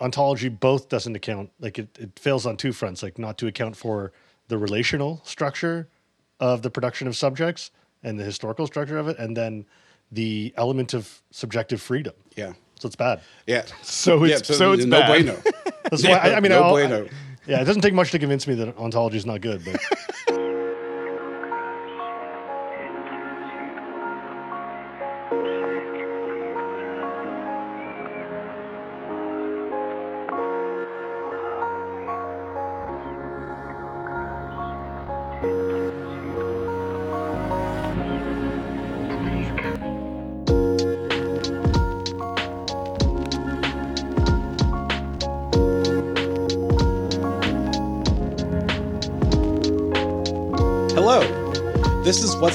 ontology both doesn't account like it, it fails on two fronts like not to account for the relational structure of the production of subjects and the historical structure of it and then the element of subjective freedom Yeah. so it's bad Yeah. So it's Yeah, so, it's no bad. bueno. That's why I, I mean no I'll- bueno. yeah it doesn't take much to convince me that ontology is not good but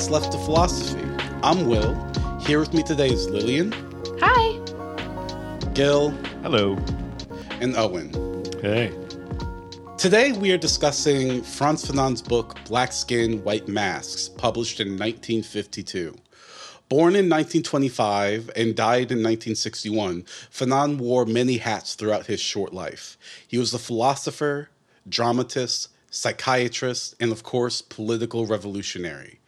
What's Left of Philosophy. I'm Will. Here with me today is Lillian, Hi. Gil, Hello. and Owen. hey Today we are discussing Frantz Fanon's book Black Skin, White Masks, published in 1952. Born in 1925 and died in 1961, Fanon wore many hats throughout his short life. He was a philosopher, dramatist, psychiatrist, and of course, political revolutionary.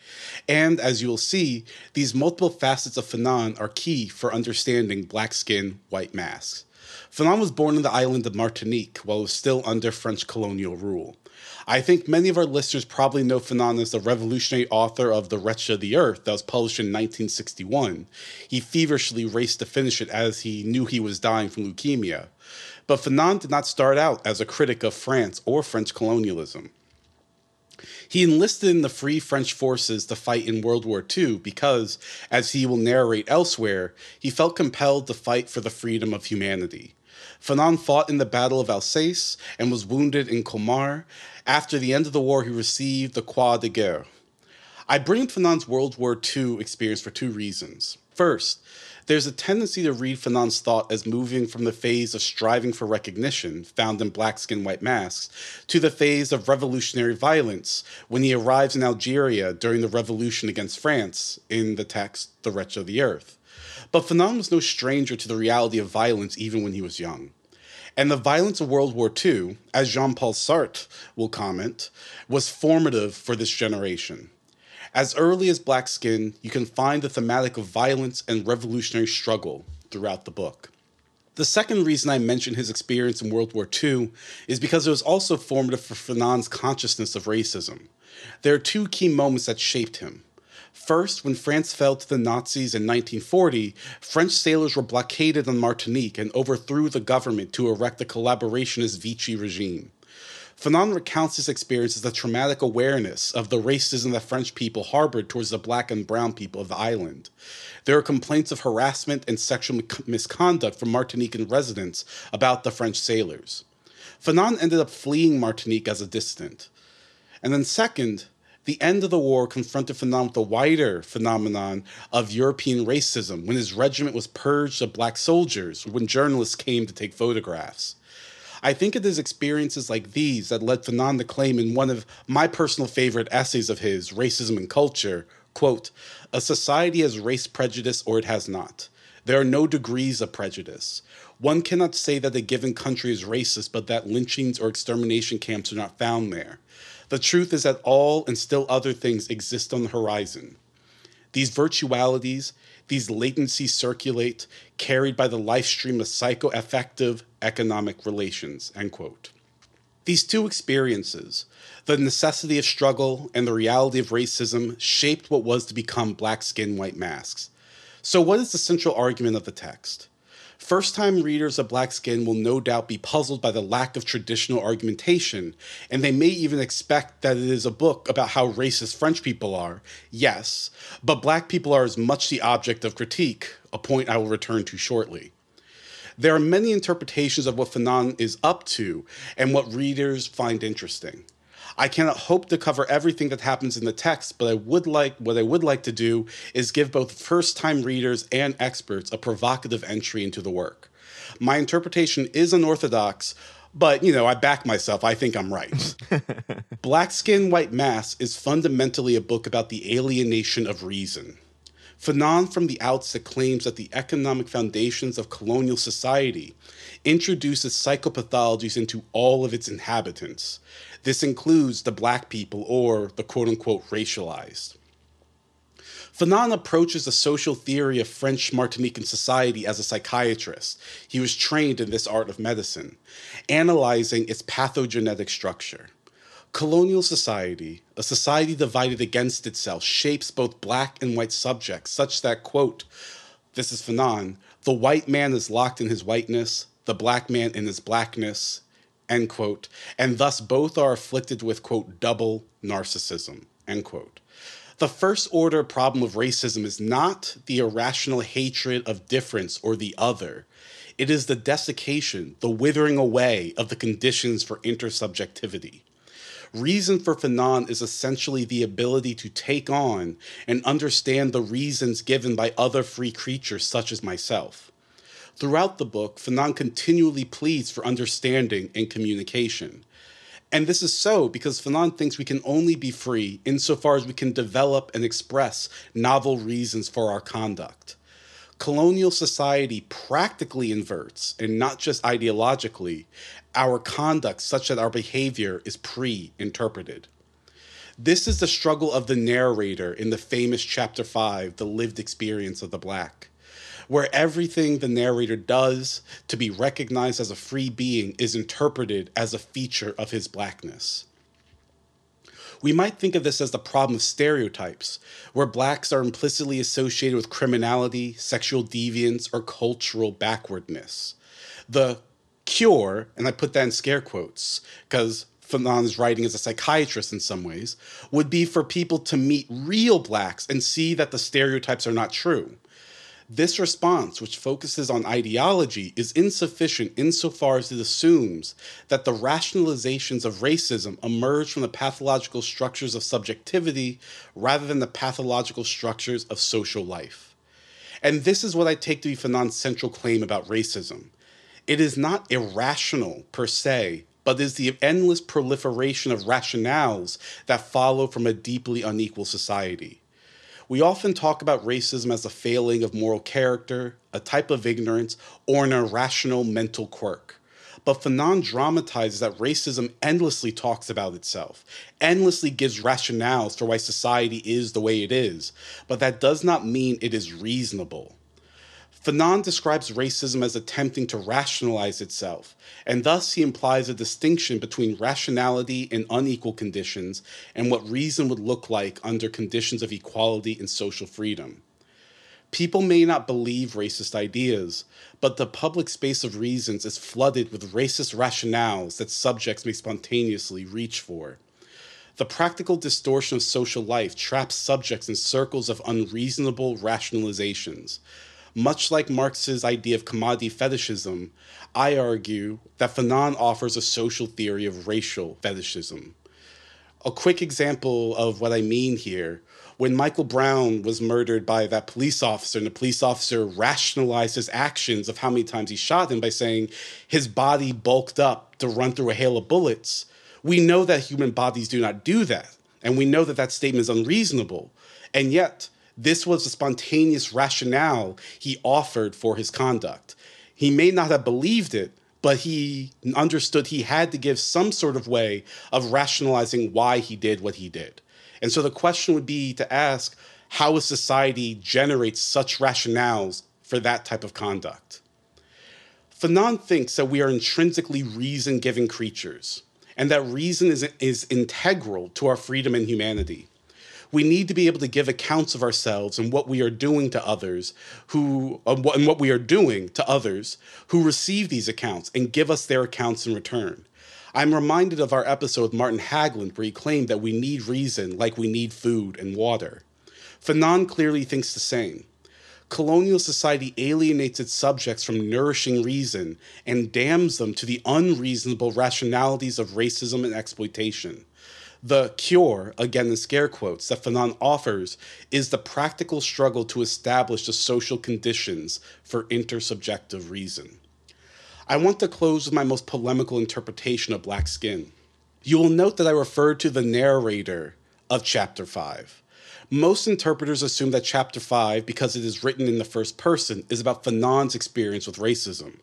And as you will see, these multiple facets of Fanon are key for understanding black skin, white masks. Fanon was born in the island of Martinique while it was still under French colonial rule. I think many of our listeners probably know Fanon as the revolutionary author of The Wretched of the Earth that was published in 1961. He feverishly raced to finish it as he knew he was dying from leukemia. But Fanon did not start out as a critic of France or French colonialism. He enlisted in the Free French forces to fight in World War II because, as he will narrate elsewhere, he felt compelled to fight for the freedom of humanity. Fanon fought in the Battle of Alsace and was wounded in Colmar. After the end of the war, he received the Croix de Guerre. I bring Fanon's World War II experience for two reasons. First, there's a tendency to read Fanon's thought as moving from the phase of striving for recognition, found in Black Skin, White Masks, to the phase of revolutionary violence when he arrives in Algeria during the revolution against France in the text The Wretch of the Earth. But Fanon was no stranger to the reality of violence even when he was young. And the violence of World War II, as Jean Paul Sartre will comment, was formative for this generation. As early as Black Skin, you can find the thematic of violence and revolutionary struggle throughout the book. The second reason I mention his experience in World War II is because it was also formative for Fanon's consciousness of racism. There are two key moments that shaped him. First, when France fell to the Nazis in 1940, French sailors were blockaded on Martinique and overthrew the government to erect the collaborationist Vichy regime. Fanon recounts his experience as a traumatic awareness of the racism that French people harbored towards the black and brown people of the island. There are complaints of harassment and sexual misconduct from Martinican residents about the French sailors. Fanon ended up fleeing Martinique as a dissident. And then, second, the end of the war confronted Fanon with the wider phenomenon of European racism when his regiment was purged of black soldiers when journalists came to take photographs. I think it is experiences like these that led Fanon to claim in one of my personal favorite essays of his, Racism and Culture, quote, a society has race prejudice or it has not. There are no degrees of prejudice. One cannot say that a given country is racist, but that lynchings or extermination camps are not found there. The truth is that all and still other things exist on the horizon. These virtualities, these latencies circulate, carried by the life stream of psychoaffective economic relations. End quote. These two experiences, the necessity of struggle and the reality of racism, shaped what was to become black skin, white masks. So, what is the central argument of the text? First time readers of Black Skin will no doubt be puzzled by the lack of traditional argumentation, and they may even expect that it is a book about how racist French people are. Yes, but black people are as much the object of critique, a point I will return to shortly. There are many interpretations of what Fanon is up to and what readers find interesting. I cannot hope to cover everything that happens in the text, but I would like what I would like to do is give both first-time readers and experts a provocative entry into the work. My interpretation is unorthodox, but you know, I back myself. I think I'm right. Black Skin, White Masks is fundamentally a book about the alienation of reason. Fanon from the outset claims that the economic foundations of colonial society introduces psychopathologies into all of its inhabitants. This includes the black people or the quote unquote racialized. Fanon approaches the social theory of French Martinican society as a psychiatrist. He was trained in this art of medicine, analyzing its pathogenetic structure. Colonial society, a society divided against itself, shapes both black and white subjects such that, quote, this is Fanon, the white man is locked in his whiteness, the black man in his blackness, end quote, and thus both are afflicted with, quote, double narcissism, end quote. The first order problem of racism is not the irrational hatred of difference or the other. It is the desiccation, the withering away of the conditions for intersubjectivity. Reason for Fanon is essentially the ability to take on and understand the reasons given by other free creatures such as myself. Throughout the book, Fanon continually pleads for understanding and communication. And this is so because Fanon thinks we can only be free insofar as we can develop and express novel reasons for our conduct. Colonial society practically inverts, and not just ideologically, our conduct such that our behavior is pre interpreted. This is the struggle of the narrator in the famous chapter 5, The Lived Experience of the Black, where everything the narrator does to be recognized as a free being is interpreted as a feature of his blackness. We might think of this as the problem of stereotypes, where blacks are implicitly associated with criminality, sexual deviance, or cultural backwardness. The cure, and I put that in scare quotes because Fanon's writing as a psychiatrist in some ways, would be for people to meet real blacks and see that the stereotypes are not true. This response, which focuses on ideology, is insufficient insofar as it assumes that the rationalizations of racism emerge from the pathological structures of subjectivity rather than the pathological structures of social life. And this is what I take to be Fanon's central claim about racism. It is not irrational per se, but is the endless proliferation of rationales that follow from a deeply unequal society. We often talk about racism as a failing of moral character, a type of ignorance, or an irrational mental quirk. But Fanon dramatizes that racism endlessly talks about itself, endlessly gives rationales for why society is the way it is, but that does not mean it is reasonable. Fanon describes racism as attempting to rationalize itself, and thus he implies a distinction between rationality in unequal conditions and what reason would look like under conditions of equality and social freedom. People may not believe racist ideas, but the public space of reasons is flooded with racist rationales that subjects may spontaneously reach for. The practical distortion of social life traps subjects in circles of unreasonable rationalizations much like Marx's idea of commodity fetishism, I argue that Fanon offers a social theory of racial fetishism. A quick example of what I mean here when Michael Brown was murdered by that police officer, and the police officer rationalized his actions of how many times he shot him by saying his body bulked up to run through a hail of bullets. We know that human bodies do not do that, and we know that that statement is unreasonable. And yet, this was the spontaneous rationale he offered for his conduct. He may not have believed it, but he understood he had to give some sort of way of rationalizing why he did what he did. And so the question would be to ask how a society generates such rationales for that type of conduct. Fanon thinks that we are intrinsically reason giving creatures, and that reason is, is integral to our freedom and humanity we need to be able to give accounts of ourselves and what we are doing to others who uh, and what we are doing to others who receive these accounts and give us their accounts in return. I'm reminded of our episode with Martin Hägglund where he claimed that we need reason like we need food and water. Fanon clearly thinks the same. Colonial society alienates its subjects from nourishing reason and damns them to the unreasonable rationalities of racism and exploitation. The cure, again in scare quotes, that Fanon offers is the practical struggle to establish the social conditions for intersubjective reason. I want to close with my most polemical interpretation of black skin. You will note that I referred to the narrator of chapter 5. Most interpreters assume that chapter 5, because it is written in the first person, is about Fanon's experience with racism.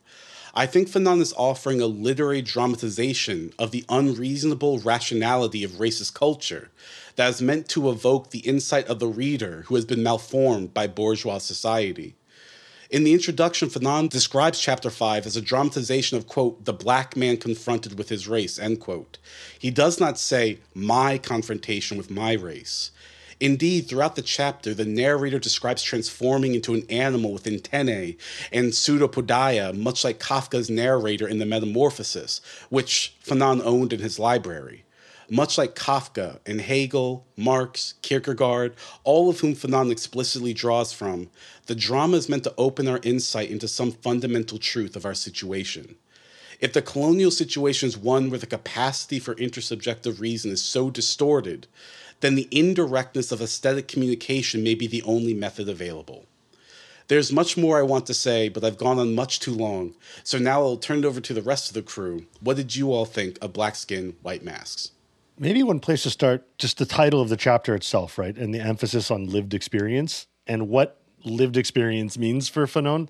I think Fanon is offering a literary dramatization of the unreasonable rationality of racist culture that is meant to evoke the insight of the reader who has been malformed by bourgeois society. In the introduction, Fanon describes chapter 5 as a dramatization of, quote, the black man confronted with his race, end quote. He does not say, my confrontation with my race. Indeed, throughout the chapter, the narrator describes transforming into an animal with antennae and pseudopodia, much like Kafka's narrator in The Metamorphosis, which Fanon owned in his library. Much like Kafka and Hegel, Marx, Kierkegaard, all of whom Fanon explicitly draws from, the drama is meant to open our insight into some fundamental truth of our situation. If the colonial situation is one where the capacity for intersubjective reason is so distorted, then the indirectness of aesthetic communication may be the only method available. There's much more I want to say, but I've gone on much too long, so now I'll turn it over to the rest of the crew. What did you all think of Black Skin, White Masks? Maybe one place to start, just the title of the chapter itself, right? And the emphasis on lived experience and what lived experience means for Fanon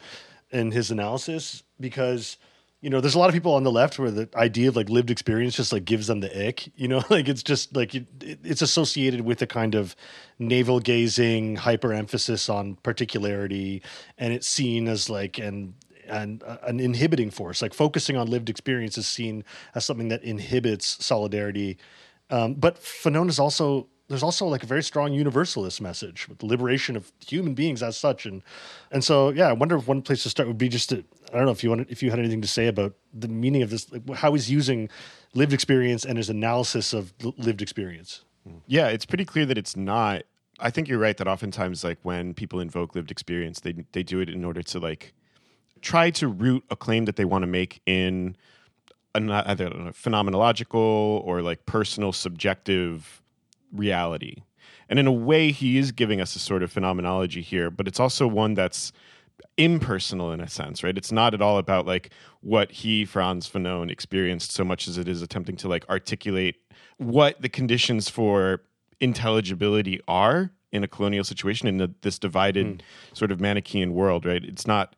and his analysis. Because, you know, there's a lot of people on the left where the idea of like lived experience just like gives them the ick, you know, like it's just like it, it's associated with a kind of navel gazing, hyper emphasis on particularity. And it's seen as like, and and uh, an inhibiting force. Like focusing on lived experience is seen as something that inhibits solidarity um, but Fanon is also there's also like a very strong universalist message with the liberation of human beings as such, and and so yeah, I wonder if one place to start would be just to I don't know if you wanted if you had anything to say about the meaning of this, like how he's using lived experience and his analysis of lived experience. Hmm. Yeah, it's pretty clear that it's not. I think you're right that oftentimes, like when people invoke lived experience, they they do it in order to like try to root a claim that they want to make in an, either phenomenological or like personal subjective reality. And in a way, he is giving us a sort of phenomenology here, but it's also one that's impersonal in a sense, right? It's not at all about like what he, Frantz Fanon, experienced so much as it is attempting to like articulate what the conditions for intelligibility are in a colonial situation in the, this divided mm. sort of Manichaean world, right? It's not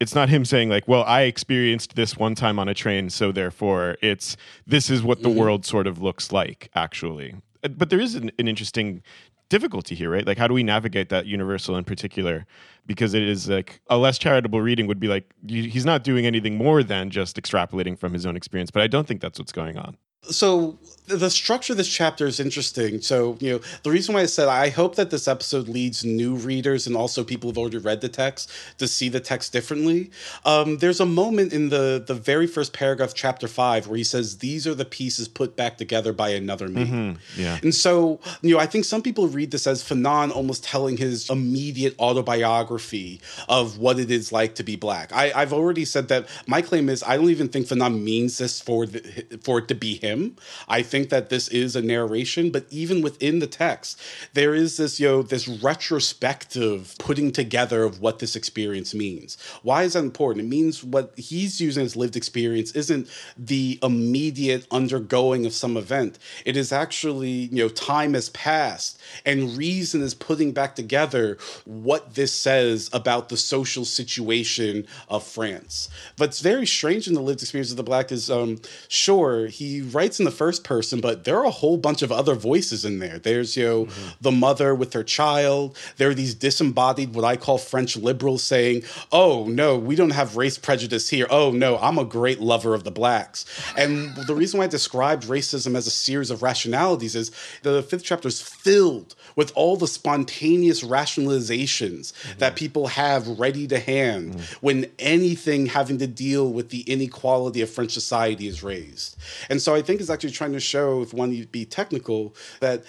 it's not him saying like well i experienced this one time on a train so therefore it's this is what the mm-hmm. world sort of looks like actually but there is an, an, interesting difficulty here right? Like how do we navigate that universal in particular? Because it is like a less charitable reading would be like he's not doing anything more than just extrapolating from his own experience but i don't think that's what's going on. So the structure of this chapter is interesting. So, you know, the reason why I said I hope that this episode leads new readers and also people who've already read the text to see the text differently. Um, there's a moment in the the very first paragraph, chapter five, where he says, "These are the pieces put back together by another me." Mm-hmm. Yeah. And so, you know, I think some people read this as Fanon almost telling his immediate autobiography of what it is like to be black. I, I've already said that my claim is I don't even think Fanon means this for the, for it to be him. I think that this is a narration, but even within the text, there is this, you know, this retrospective putting together of what this experience means. Why is that important? It means what he's using as lived experience isn't the immediate undergoing of some event. It is actually, you know, time has passed and reason is putting back together what this says about the social situation of France. What's very strange in the lived experience of the black is um sure, he writes in the first person, but there are a whole bunch of other voices in there. There's you know mm-hmm. the mother with her child. There are these disembodied, what I call French liberals, saying, "Oh no, we don't have race prejudice here. Oh no, I'm a great lover of the blacks." And the reason why I described racism as a series of rationalities is the fifth chapter is filled with all the spontaneous rationalizations mm-hmm. that people have ready to hand mm-hmm. when anything having to deal with the inequality of French society is raised. And so I think it's actually trying to show, if one be technical, that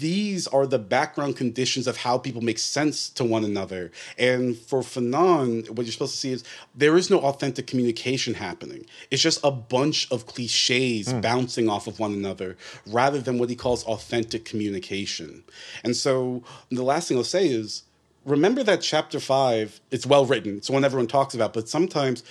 these are the background conditions of how people make sense to one another. And for Fanon, what you're supposed to see is there is no authentic communication happening. It's just a bunch of cliches mm. bouncing off of one another rather than what he calls authentic communication. And so the last thing I'll say is remember that chapter five, it's well written. It's one everyone talks about, but sometimes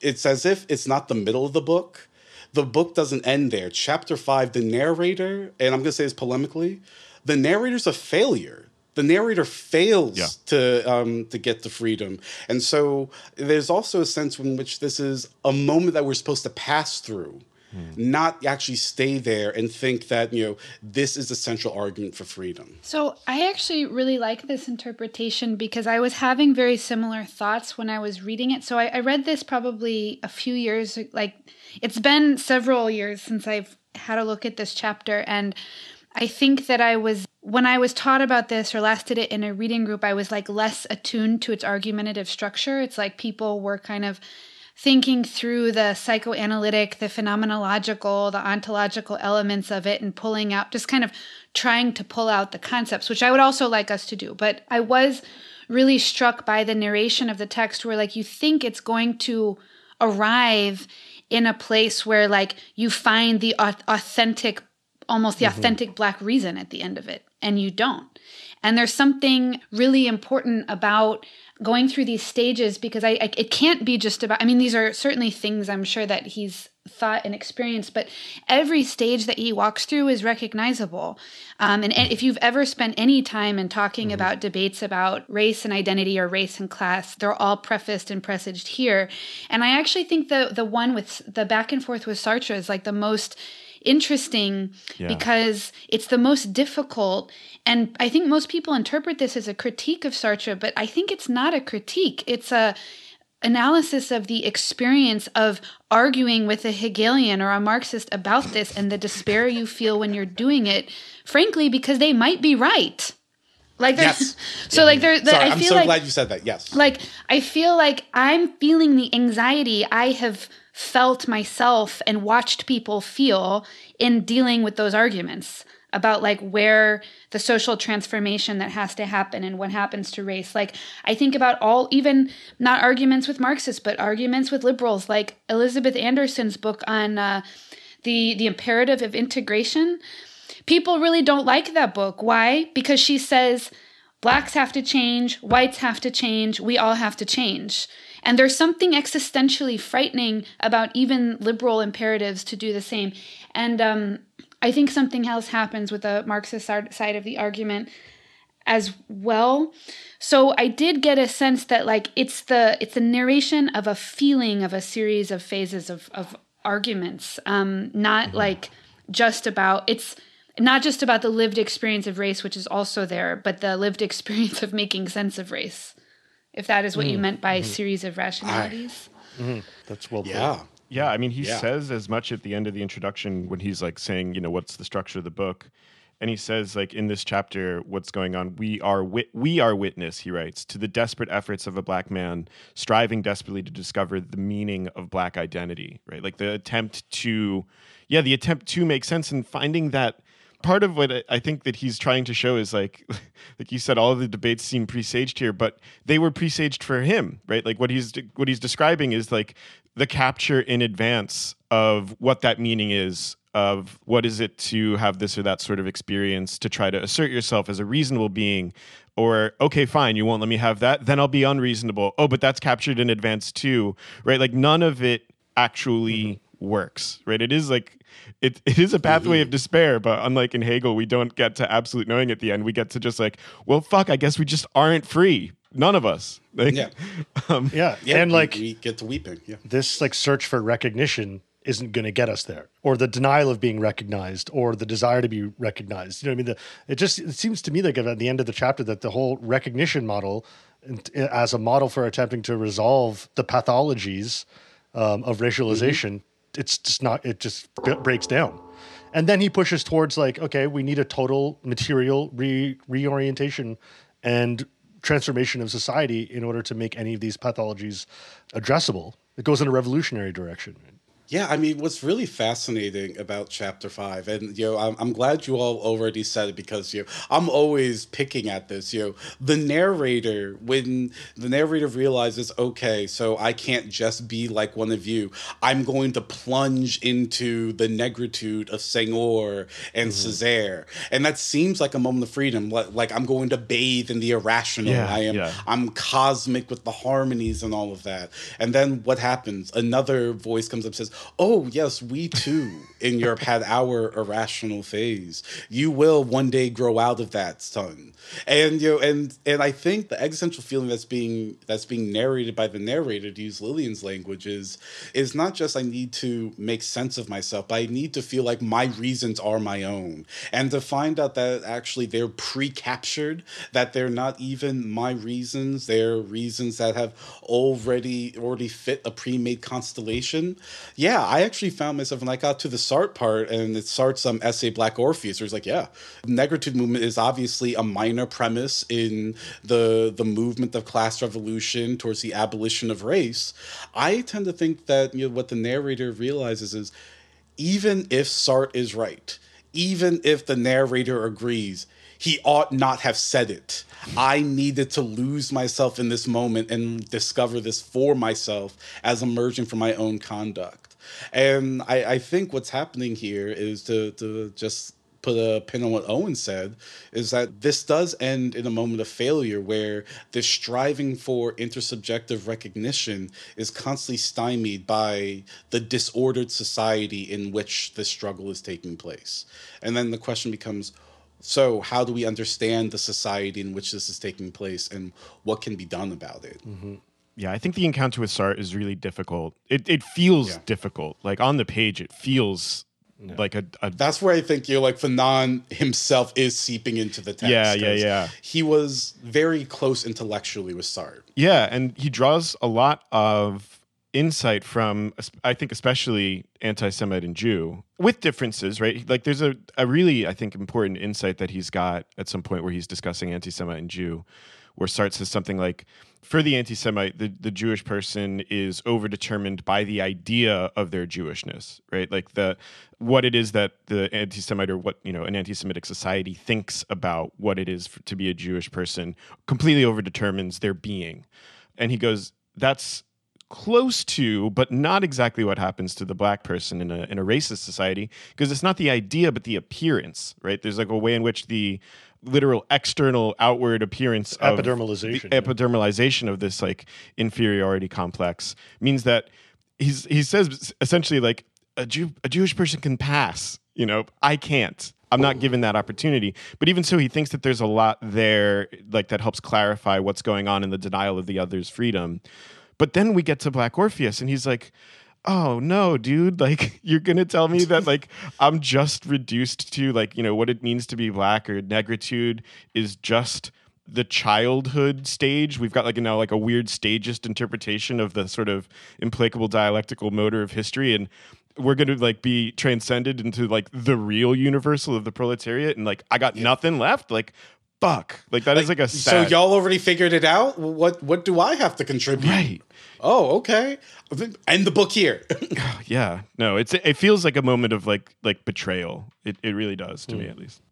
it's as if it's not the middle of the book the book doesn't end there. Chapter five, the narrator, and I'm going to say this polemically, the narrator's a failure. the narrator fails Yeah. to um, to get to freedom, and so there's also a sense in which this is a moment that we're supposed to pass through, Hmm. not actually stay there and think that you know this is the central argument for freedom. So I actually really like this interpretation because I was having very similar thoughts when I was reading it. So I, I read this probably a few years, like it's been several years since I've had a look at this chapter, and I think that I was when I was taught about this or last did it in a reading group, I was like less attuned to its argumentative structure. It's like people were kind of thinking through the psychoanalytic, the phenomenological, the ontological elements of it and pulling out, just kind of trying to pull out the concepts, which I would also like us to do. But I was really struck by the narration of the text where, like, you think it's going to arrive in a place where, like, you find the authentic, almost the mm-hmm. authentic black reason at the end of it, and you don't. And there's something really important about going through these stages because I, I it can't be just about I mean these are certainly things I'm sure that he's thought and experienced but every stage that he walks through is recognizable. Um, and, and if you've ever spent any time in talking about debates about race and identity or race and class they're all prefaced and presaged here. And I actually think the the one with the back and forth with Sartre is like the most interesting Yeah. because it's the most difficult and i think most people interpret this as a critique of sartre but i think it's not a critique it's a analysis of the experience of arguing with a hegelian or a marxist about this and the despair you feel when you're doing it frankly because they might be right like Yes. so like there Sorry, i I'm so like glad you said that. Yes. like i feel like i'm feeling the anxiety i have felt myself and watched people feel in dealing with those arguments about like where the social transformation that has to happen and what happens to race like i think about all even not arguments with marxists but arguments with liberals like elizabeth anderson's book on uh, the the imperative of integration people really don't like that book why because she says blacks have to change, whites have to change, we all have to change. And there's something existentially frightening about even liberal imperatives to do the same. And um, I think something else happens with the Marxist side side of the argument as well. So I did get a sense that like it's the it's the narration of a feeling of a series of phases of of arguments, um, not mm-hmm. like just about it's not just about the lived experience of race, which is also there, but the lived experience of making sense of race. If that is what you mm. meant by mm-hmm. series of rationalities. Mm-hmm. That's well put. yeah. Yeah, I mean, he Yeah. says as much at the end of the introduction when he's like saying, you know, what's the structure of the book, and he says like in this chapter, what's going on? We are wit- we are witness. He writes to the desperate efforts of a black man striving desperately to discover the meaning of black identity. Right, like the attempt to, yeah, the attempt to make sense and finding that. Part of what I- think that he's trying to show is like, like you said, all of the debates seem presaged here, but they were presaged for him, right? Like what he's what he's describing is like the capture in advance of what that meaning is of what is it to have this or that sort of experience to try to assert yourself as a reasonable being or okay fine you won't let me have that then i'll be unreasonable. Oh but that's captured in advance too right? Like none of it actually mm-hmm. works right? It is like it, it is a pathway of mm-hmm. despair but unlike in hegel we don't get to absolute knowing at the end we get to just like well fuck i guess we just aren't free none of us like, Yeah. Um, yeah. Yeah. and we- like we get to weeping. Yeah. this like search for recognition isn't going to get us there or the denial of being recognized or the desire to be recognized you know what i mean the, it just it seems to me like at the end of the chapter that the whole recognition model as a model for attempting to resolve the pathologies um, of mm-hmm. racialization it's just not it just breaks down. And then he pushes towards like okay we need a total material re- reorientation and transformation of society in order to make any of these pathologies addressable. It goes in a revolutionary direction Yeah, I mean, what's really fascinating about chapter five, and you know, I'm, I'm glad you all already said it because you know, I'm always picking at this. You know, the narrator, when the narrator realizes, okay, so I can't just be like one of you, I'm going to plunge into the negritude of Senghor and mm-hmm. Césaire, and that seems like a moment of freedom. Like, like I'm going to bathe in the irrational. Yeah, I am. yeah. I'm cosmic with the harmonies and all of that. And then what happens? Another voice comes up and says, oh yes we too in europe had our irrational phase. You will one day grow out of that son and you know and and i think the existential feeling that's being that's being narrated by the narrator to use lillian's language is is not just i need to make sense of myself but i need to feel like my reasons are my own. And to find out that actually they're pre-captured that they're not even my reasons they're reasons that have already already fit a pre-made constellation. Yeah i actually found myself when i got to the sartre part and it Sartre's um, essay black orpheus where it's like yeah negritude movement is obviously a minor premise in the the movement of class revolution towards the abolition of race i tend to think that you know what the narrator realizes is even if sartre is right even if the narrator agrees he ought not have said it. I needed to lose myself in this moment and discover this for myself as emerging from my own conduct. And I, I think what's happening here is to, to just put a pin on what Owen said is that this does end in a moment of failure where this striving for intersubjective recognition is constantly stymied by the disordered society in which this struggle is taking place. And then the question becomes so, how do we understand the society in which this is taking place and what can be done about it? Mm-hmm. Yeah, I think the encounter with Sartre is really difficult. It, it feels yeah. difficult. Like on the page, it feels yeah. like a, a, That's where I think you're like Fanon himself is seeping into the text. Yeah, yeah, yeah. He was very close intellectually with Sartre. Yeah, and he draws a lot of insight from i think especially anti-semite and jew with differences right like there's a, a really i think important insight that he's got at some point where he's discussing anti-semite and jew where Sartre says something like for the anti-semite the, the jewish person is overdetermined by the idea of their jewishness right like the what it is that the anti-semite or what you know an anti-semitic society thinks about what it is for, to be a jewish person completely overdetermines their being and he goes that's close to, but not exactly what happens to the black person in a in a racist society, because it's not the idea but the appearance, right? There's like a way in which the literal external outward appearance epidermalization of epidermalization of this like inferiority complex means that he's he says essentially like a Jew a Jewish person can pass, you know, I can't. I'm not given that opportunity. But even so, he thinks that there's a lot there, like that helps clarify what's going on in the denial of the other's freedom. But then we get to Black Orpheus, and he's like, oh no dude like you're gonna tell me that like i'm just reduced to like you know what it means to be black or negritude is just the childhood stage. We've got like you know like a weird stagist interpretation of the sort of implacable dialectical motor of history and we're gonna like be transcended into like the real universal of the proletariat and like i got yeah. nothing left? Like fuck. Like that like, is like a sad... so y'all already figured it out? What what do i have to contribute? Right oh okay end the book here yeah no it's it feels like a moment of like like betrayal it, it really does to mm. me hmm. at least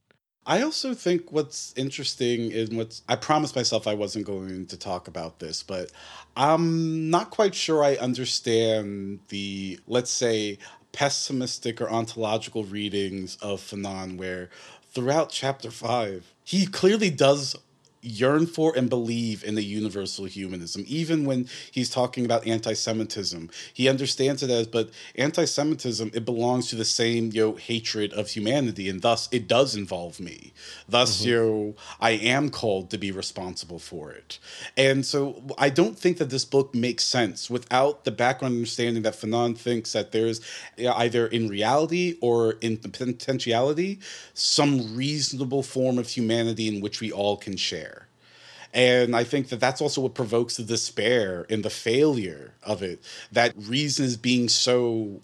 I also think what's interesting is what's I promised myself I wasn't going to talk about this, but I'm not quite sure I understand the let's say pessimistic or ontological readings of Fanon where throughout chapter 5 he clearly does yearn for and believe in the universal humanism even when he's talking about anti-semitism. He understands it as but anti-semitism it belongs to the same you know hatred of humanity and thus it does involve me. Thus mm-hmm. you know i am called to be responsible for it. And so i don't think that this book makes sense without the background understanding that fanon thinks that there's either in reality or in potentiality some reasonable form of humanity in which we all can share and I think that that's also what provokes the despair and the failure of it. That reason is being so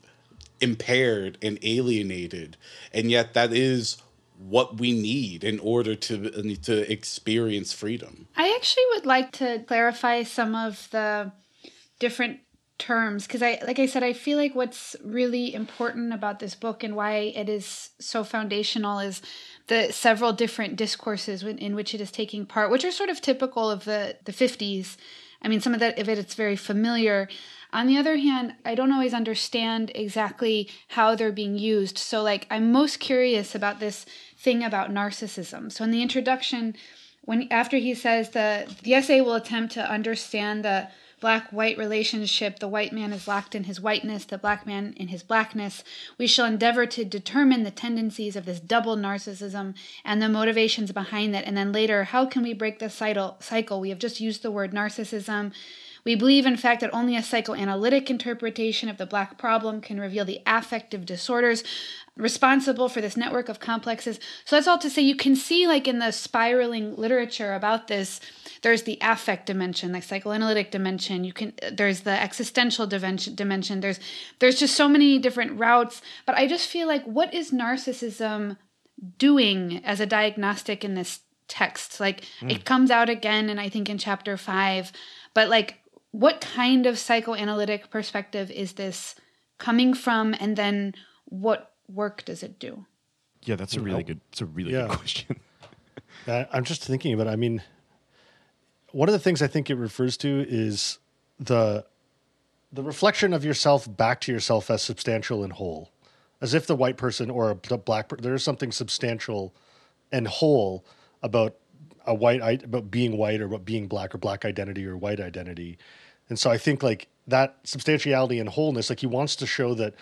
impaired and alienated. And yet that is what we need in order to uh, to experience freedom. I actually would like to clarify some of the different terms because I like I said I feel like what's really important about this book and why it is so foundational is the several different discourses in which it is taking part, which are sort of typical of the, the 50s. I mean, some of that of it it's very familiar. On the other hand, I don't always understand exactly how they're being used. So, like, I'm most curious about this thing about narcissism. So, in the introduction, when after he says the the essay will attempt to understand the black white relationship, the white man is locked in his whiteness, the black man in his blackness. We shall endeavor to determine the tendencies of this double narcissism and the motivations behind it. And then later, how can we break the cycle? We have just used the word narcissism. We believe, in fact, that only a psychoanalytic interpretation of the black problem can reveal the affective disorders responsible for this network of complexes. So that's all to say you can see, like in the spiraling literature about this, there's the affect dimension, the psychoanalytic dimension. You can there's the existential dimension. Dimension. There's there's just so many different routes. But I just feel like what is narcissism doing as a diagnostic in this text? Like mm. it comes out again, and I think in chapter five. But like what kind of psychoanalytic perspective is this coming from and then what work does it do yeah that's a really good it's a really yeah. good question i'm just thinking about it. i mean one of the things i think it refers to is the the reflection of yourself back to yourself as substantial and whole as if the white person or a black person there's something substantial and whole about a white about being white or about being black or black identity or white identity and so I think like that substantiality and wholeness, like he wants to show that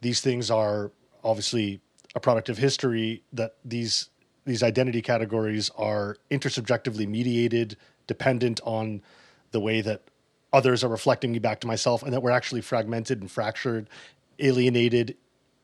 these things are obviously a product of history, that these these identity categories are intersubjectively mediated, dependent on the way that others are reflecting me back to myself, and that we're actually fragmented and fractured, alienated,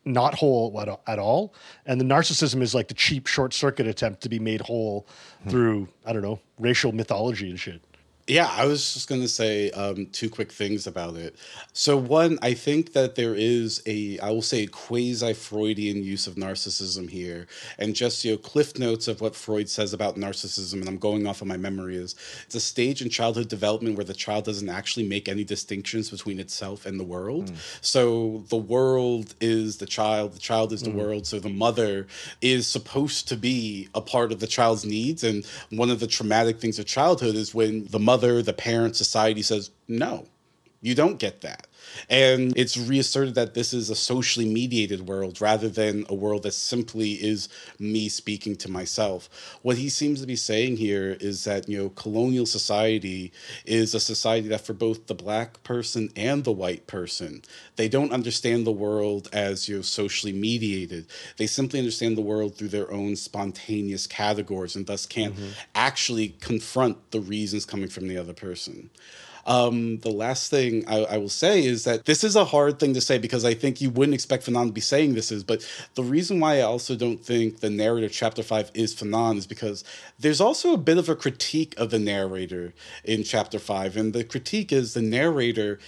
not whole at all. And the narcissism is like the cheap short circuit attempt to be made whole hmm. through, I don't know, racial mythology and shit. Yeah, I was just going to say um, two quick things about it. So, one, I think that there is a, I will say, quasi Freudian use of narcissism here. And just, you know, cliff notes of what Freud says about narcissism, and I'm going off of my memory, is it's a stage in childhood development where the child doesn't actually make any distinctions between itself and the world. Mm. So, the world is the child, the child is the mm. world. So, the mother is supposed to be a part of the child's needs. And one of the traumatic things of childhood is when the mother mother, the parent, society says, no, you don't get that. And it's reasserted that this is a socially mediated world rather than a world that simply is me speaking to myself. What he seems to be saying here is that, you know, colonial society is a society that for both the black person and the white person, they don't understand the world as, you know, socially mediated. They simply understand the world through their own spontaneous categories and thus can't mm-hmm. actually confront the reasons coming from the other person. Um, the last thing I, I, will say is that this is a hard thing to say because I think you wouldn't expect Fanon to be saying this is, but the reason why I also don't think the narrator chapter five is Fanon is because there's also a bit of a critique of the narrator in chapter five, and the critique is the narrator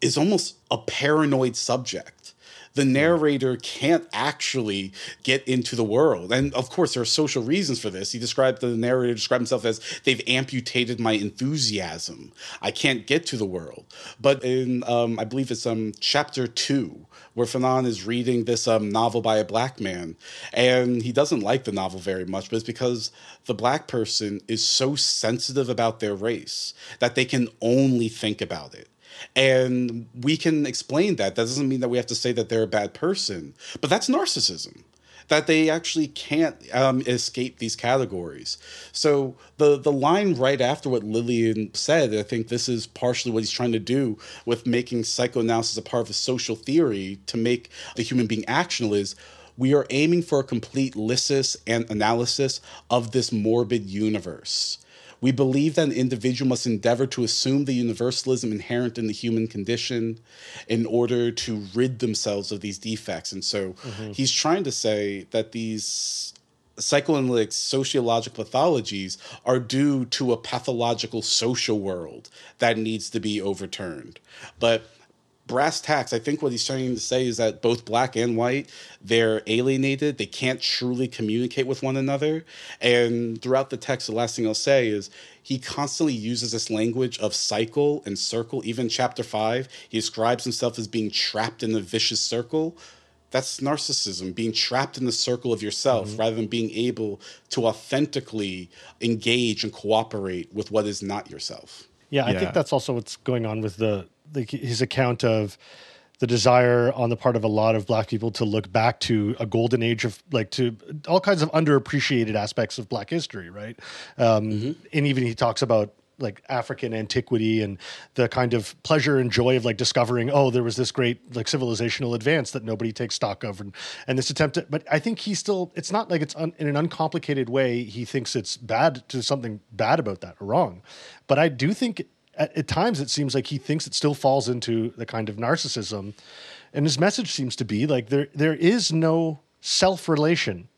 is almost a paranoid subject the narrator can't actually get into the world. And of course, there are social reasons for this. He described the narrator described himself as they've amputated my enthusiasm. I can't get to the world. But in um, I believe it's um chapter two, where Fanon is reading this um, novel by a black man, and he doesn't like the novel very much, but it's because the black person is so sensitive about their race that they can only think about it. And we can explain that. That doesn't mean that we have to say that they're a bad person, but that's narcissism. That they actually can't um, escape these categories. So the the line right after what Lillian said, I think this is partially what he's trying to do with making psychoanalysis a part of a social theory to make the human being actional is we are aiming for a complete lysis and analysis of this morbid universe we believe that an individual must endeavor to assume the universalism inherent in the human condition in order to rid themselves of these defects. And so mm-hmm. he's trying to say that these psychoanalytic sociological pathologies are due to a pathological social world that needs to be overturned. But brass tacks, I think what he's trying to say is that both black and white, they're alienated. They can't truly communicate with one another. And throughout the text, the last thing I'll say is he constantly uses this language of cycle and circle. Even chapter five, he describes himself as being trapped in a vicious circle. That's narcissism, being trapped in the circle of yourself mm-hmm. rather than being able to authentically engage and cooperate with what is not yourself. Yeah, I yeah. think that's also what's going on with the the, his account of the desire on the part of a lot of black people to look back to a golden age of like to all kinds of underappreciated aspects of black history right um, mm-hmm. and even he talks about like African antiquity and the kind of pleasure and joy of like discovering, oh, there was this great like civilizational advance that nobody takes stock of, and, and this attempt. To, but I think he still, it's not like it's un, in an uncomplicated way. He thinks it's bad to something bad about that or wrong, but I do think at, at times it seems like he thinks it still falls into the kind of narcissism, and his message seems to be like there there is no self relation,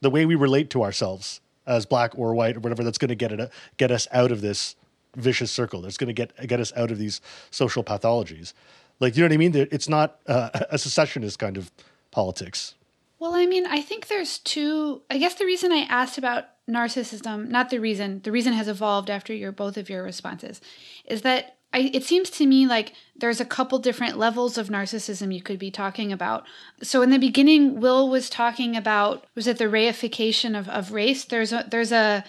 the way we relate to ourselves as black or white or whatever that's going to get it get us out of this vicious circle that's going to get get us out of these social pathologies. Like you know what i mean? It's not uh, a secessionist kind of politics. Well i mean i think there's two i guess the reason i asked about narcissism not the reason the reason has evolved after your both of your responses is that I, it seems to me like there's a couple different levels of narcissism you could be talking about. So in the beginning, Will was talking about was it the reification of, of race? There's a there's a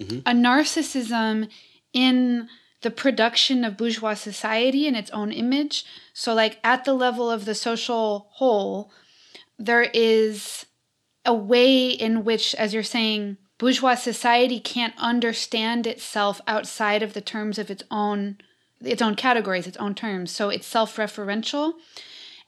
mm-hmm. a narcissism in the production of bourgeois society and its own image. So like at the level of the social whole, there is a way in which, as you're saying, bourgeois society can't understand itself outside of the terms of its own its own categories, its own terms. So it's self referential.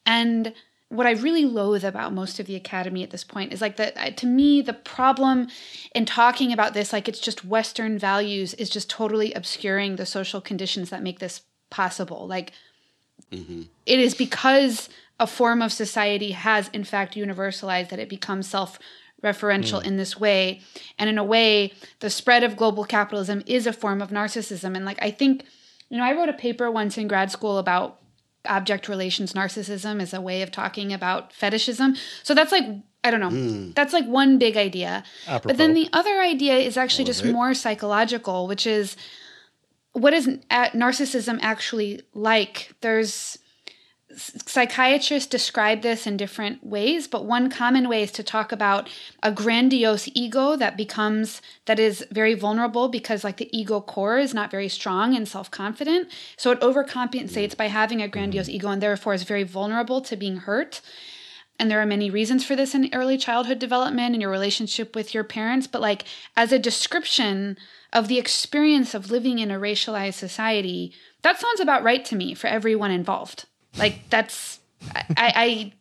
And what I really loathe about most of the academy at this point is like that to me the problem in talking about this like it's just western values is just totally obscuring the social conditions that make this possible like mm-hmm. it is because a form of society has in fact universalized that it becomes self referential mm. in this way and in a way the spread of global capitalism is a form of narcissism and like i think you know, I wrote a paper once in grad school about object relations narcissism as a way of talking about fetishism. So that's like I don't know. Mm. That's like one big idea. Apropos. But then the other idea is actually just it. more psychological, which is what is narcissism actually like? There's psychiatrists describe this in different ways, but one common way is to talk about a grandiose ego that becomes that is very vulnerable because like the ego core is not very strong and self-confident. So it overcompensates by having a grandiose ego and therefore is very vulnerable to being hurt. And there are many reasons for this in early childhood development and your relationship with your parents, but like as a description of the experience of living in a racialized society, that sounds about right to me for everyone involved. Like that's I,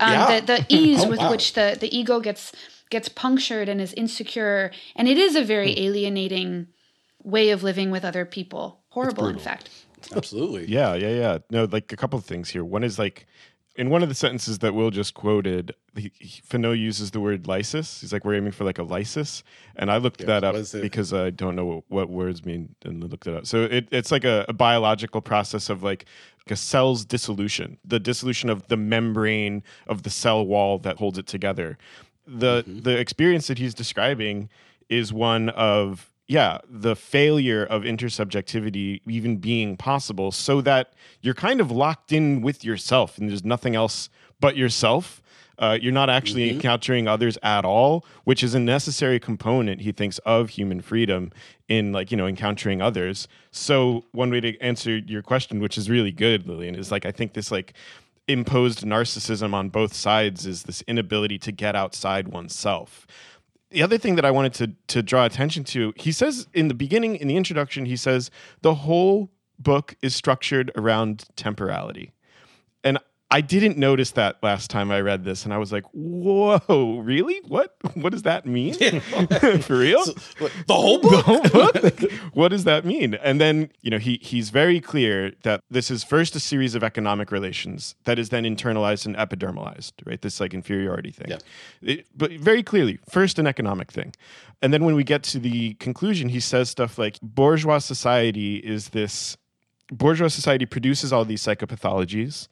I um, yeah. the the ease oh, with wow. which the the ego gets gets punctured and is insecure, and it is a very hmm. alienating way of living with other people. Horrible, in fact. Absolutely. yeah, yeah, yeah. No, like a couple of things here. One is like in one of the sentences that Will just quoted, he, he, uses the word lysis. He's like, we're aiming for like a lysis. And I looked yeah, that up because I don't know what, what, words mean and looked it up. So it, it's like a, a, biological process of like a cell's dissolution, the dissolution of the membrane of the cell wall that holds it together. The, mm-hmm. the experience that he's describing is one of yeah, the failure of intersubjectivity even being possible so that you're kind of locked in with yourself and there's nothing else but yourself. Uh, you're not actually mm-hmm. encountering others at all, which is a necessary component, he thinks, of human freedom in like, you know, encountering others. So one way to answer your question, which is really good, Lillian, is like I think this like imposed narcissism on both sides is this inability to get outside oneself the other thing that I wanted to to draw attention to, he says in the beginning, in the introduction, he says the whole book is structured around temporality. I didn't notice that last time I read this, and I was like, "Whoa, really? What? What does that mean? For real? So, the whole book? The whole book? like, what does that mean?" And then you know he he's very clear that this is first a series of economic relations that is then internalized and epidermalized, right? This like inferiority thing. Yeah. It, but very clearly, first an economic thing, and then when we get to the conclusion, he says stuff like bourgeois society is this bourgeois society produces all these psychopathologies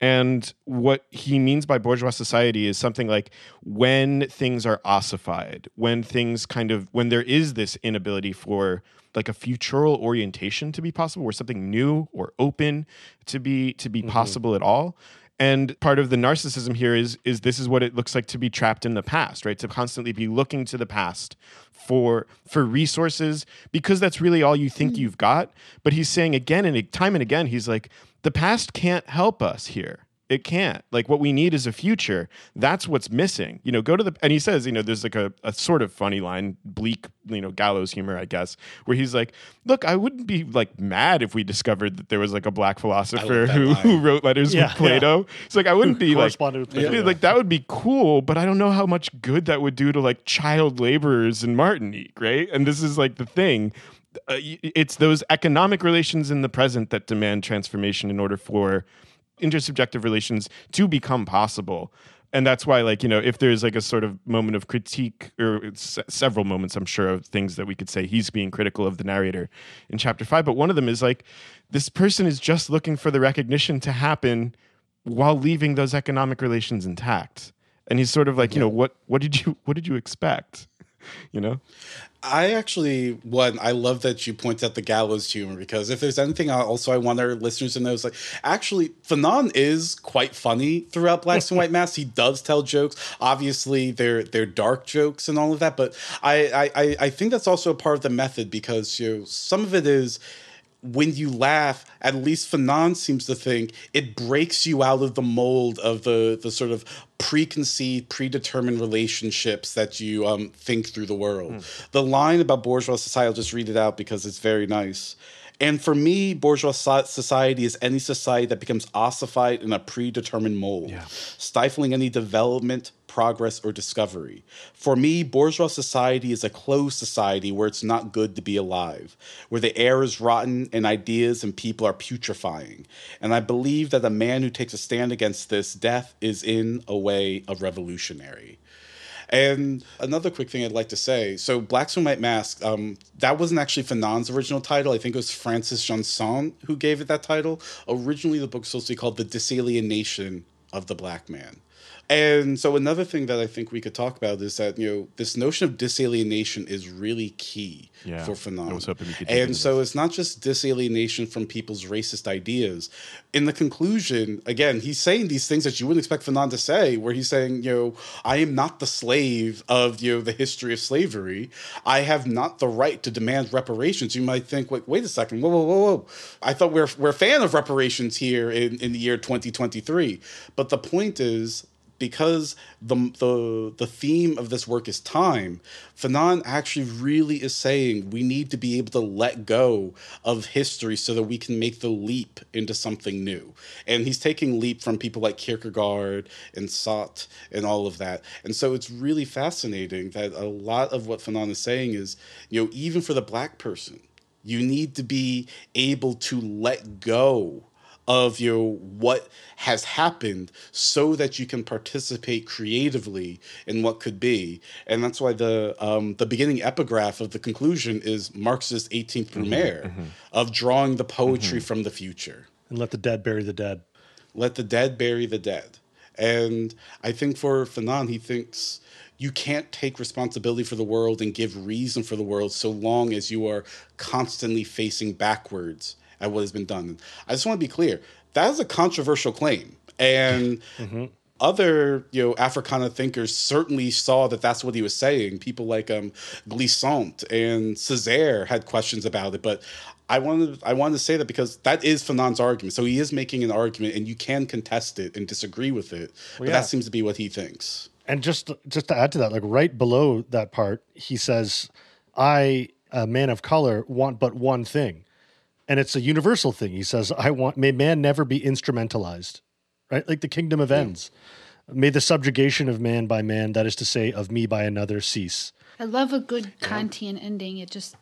and what he means by bourgeois society is something like when things are ossified, when things kind of, when there is this inability for like a futural orientation to be possible, where something new or open to be to be mm-hmm. possible at all. And part of the narcissism here is is this is what it looks like to be trapped in the past, right? To constantly be looking to the past for for resources because that's really all you think mm-hmm. you've got. But he's saying again and time and again, he's like, the past can't help us here. It can't. Like what we need is a future. That's what's missing. You know, go to the and he says, you know, there's like a, a sort of funny line, bleak, you know, gallows humor, I guess, where he's like, Look, I wouldn't be like mad if we discovered that there was like a black philosopher who, line. who wrote letters Yeah, with Plato. It's like I wouldn't be like yeah. like that would be cool, but I don't know how much good that would do to like child laborers in Martinique, right? And this is like the thing. Uh, it's those economic relations in the present that demand transformation in order for intersubjective relations to become possible. And that's why, like, you know, if there's like a sort of moment of critique, or s- several moments, I'm sure, of things that we could say he's being critical of the narrator in chapter five. But one of them is like, this person is just looking for the recognition to happen while leaving those economic relations intact. And he's sort of like, you know, what what did you what did you expect? You know? I actually one I love that you point out the gallows humor because if there's anything I also I want our listeners to know is like actually Fanon is quite funny throughout Black Skin, White Masks. He does tell jokes. Obviously they're they're dark jokes and all of that, but I I- I think that's also a part of the method because you know some of it is when you laugh, at least Fanon seems to think it breaks you out of the mold of the the sort of preconceived, predetermined relationships that you um, think through the world. The line about bourgeois society, I'll just read it out because it's very nice. And for me, bourgeois society is any society that becomes ossified in a predetermined mold, stifling any development, progress, or discovery. For me, bourgeois society is a closed society where it's not good to be alive, where the air is rotten and ideas and people are putrefying. And I believe that a man who takes a stand against this death is, in a way, a revolutionary. And another quick thing I'd like to say so, Black Skin, White Mask, um, that wasn't actually Fanon's original title. I think it was Francis Jeanson who gave it that title. Originally, the book was supposed to be called The Disalienation of the Black Man. And so, another thing that I think we could talk about is that, you know, this notion of disalienation is really key Yeah, for Fanon. I was hoping we could And so, it's not just disalienation from people's racist ideas. In the conclusion, again, he's saying these things that you wouldn't expect Fanon to say, where he's saying, you know, I am not the slave of, you know, the history of slavery. I have not the right to demand reparations. You might think, like, wait a second, whoa, whoa, whoa, whoa. I thought we're, we're a fan of reparations here in, in the year 2023. But the point is, because the, the the theme of this work is time, Fanon actually really is saying we need to be able to let go of history so that we can make the leap into something new. And he's taking leap from people like Kierkegaard and Sartre and all of that. And so it's really fascinating that a lot of what Fanon is saying is, you know, even for the black person, you need to be able to let go of your what has happened so that you can participate creatively in what could be. And that's why the um, the beginning epigraph of the conclusion is marx's 18th brumaire of drawing the poetry mm-hmm. from the future. And let the dead bury the dead. let the dead bury the dead. And I think for Fanon, he thinks you can't take responsibility for the world and give reason for the world so long as you are constantly facing backwards at what has been done. I just want to be clear that is a controversial claim. And other you know Africana thinkers certainly saw that that's what he was saying. People like um, Glissant and Césaire had questions about it, but I wanted I wanted to say that because that is Fanon's argument. So he is making an argument, and you can contest it and disagree with it. but yeah. that seems to be what he thinks. And just just to add to that, like right below that part, he says, "I, a man of color, want but one thing, and it's a universal thing." He says, "I want may man never be instrumentalized, right? Like the kingdom of ends. May the subjugation of man by man, that is to say, of me by another, cease." I love a good Kantian ending. It just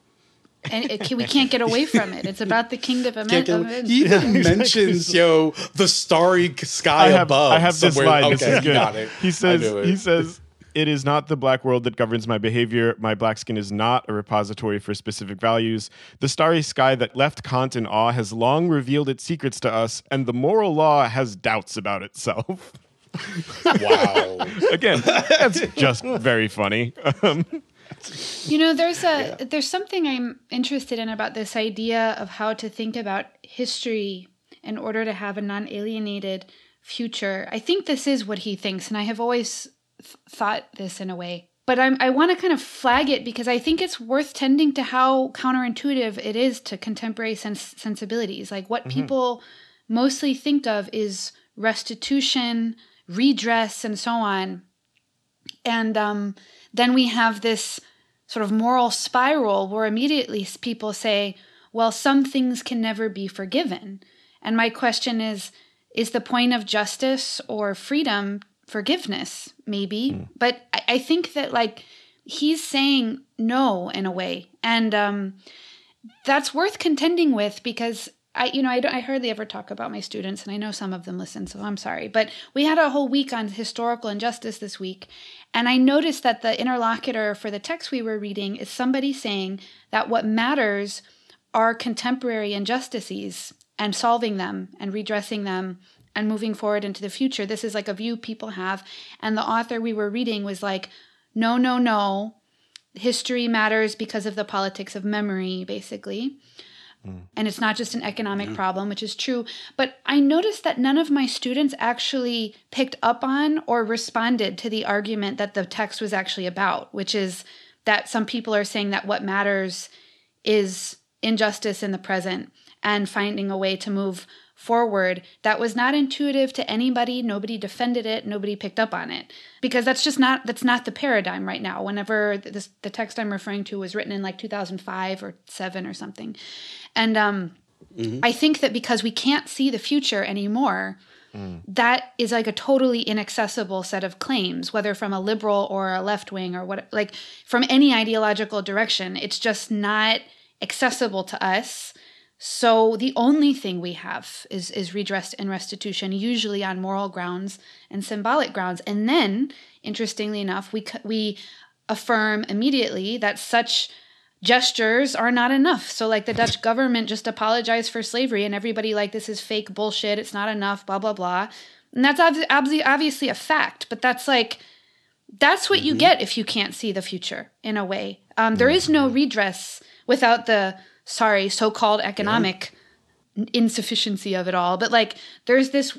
and it, we can't get away from it. It's about the kingdom of Can't men. get- of he men. even mentions yo the starry sky I have, above. I have this somewhere. line. Okay, this is good. got it. He says, he says, it is not the black world that governs my behavior. My black skin is not a repository for specific values. The starry sky that left Kant in awe has long revealed its secrets to us, and the moral law has doubts about itself. wow. Again, that's just very funny. Um, You know, there's a there's something I'm interested in about this idea of how to think about history in order to have a non-alienated future. I think this is what he thinks, and I have always th- thought this in a way. But I'm, I want to kind of flag it because I think it's worth tending to how counterintuitive it is to contemporary sens- sensibilities. Like what people mostly think of is restitution, redress, and so on. And um, then we have this sort of moral spiral where immediately people say, well, some things can never be forgiven. And my question is is the point of justice or freedom forgiveness? Maybe. Mm. But I, I, think that, like, he's saying no in a way. And um, that's worth contending with because I, you know, I, I hardly ever talk about my students, and I know some of them listen, so I'm sorry. But we had a whole week on historical injustice this week, and I noticed that the interlocutor for the text we were reading is somebody saying that what matters are contemporary injustices and solving them and redressing them and moving forward into the future. This is like a view people have. And the author we were reading was like, no, no, no. History matters because of the politics of memory, basically. Mm. And it's not just an economic yeah. problem, which is true. But I noticed that none of my students actually picked up on or responded to the argument that the text was actually about, which is that some people are saying that what matters is injustice in the present and finding a way to move forward that was not intuitive to anybody. Nobody defended it. Nobody picked up on it. Because that's just not that's not the paradigm right now. Whenever this the text i'm referring to was written in like 2005 or 7 or something. And um, mm-hmm. i think that because we can't see the future anymore mm. that is like a totally inaccessible set of claims whether from a liberal or a left wing or what like from any ideological direction. It's just not accessible to us so the only thing we have is is redress and restitution, usually on moral grounds and symbolic grounds. And then, interestingly enough, we we affirm immediately that such gestures are not enough. So like the Dutch government just apologized for slavery, and everybody like this is fake bullshit. It's not enough. Blah blah blah. And that's ob- ob- obviously a fact, but that's like that's what mm-hmm. you get if you can't see the future in a way. Um, there is no redress without the sorry, so called economic yeah. insufficiency of it all. But like there's this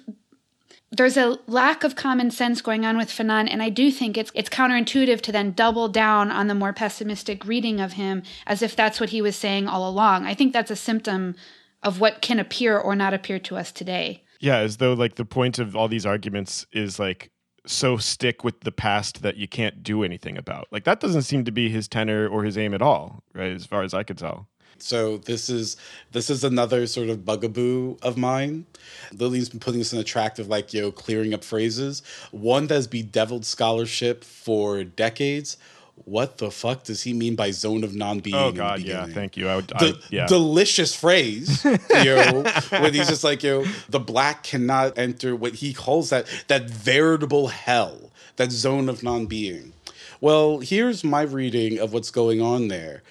there's a lack of common sense going on with Fanon, and I do think it's it's counterintuitive to then double down on the more pessimistic reading of him as if that's what he was saying all along. I think that's a symptom of what can appear or not appear to us today. Yeah, as though like the point of all these arguments is like so stick with the past that you can't do anything about. Like that doesn't seem to be his tenor or his aim at all, right? As far as I could tell. So this is this is another sort of bugaboo of mine. Lillian's been putting this in attractive, like you know, clearing up phrases. One that's bedeviled scholarship for decades. What the fuck does he mean by zone of non-being? Oh God, yeah, thank you. I would, the, I, yeah. delicious phrase, you know, when he's just like, you know, the black cannot enter what he calls that that veritable hell, that zone of non-being. Well, here's my reading of what's going on there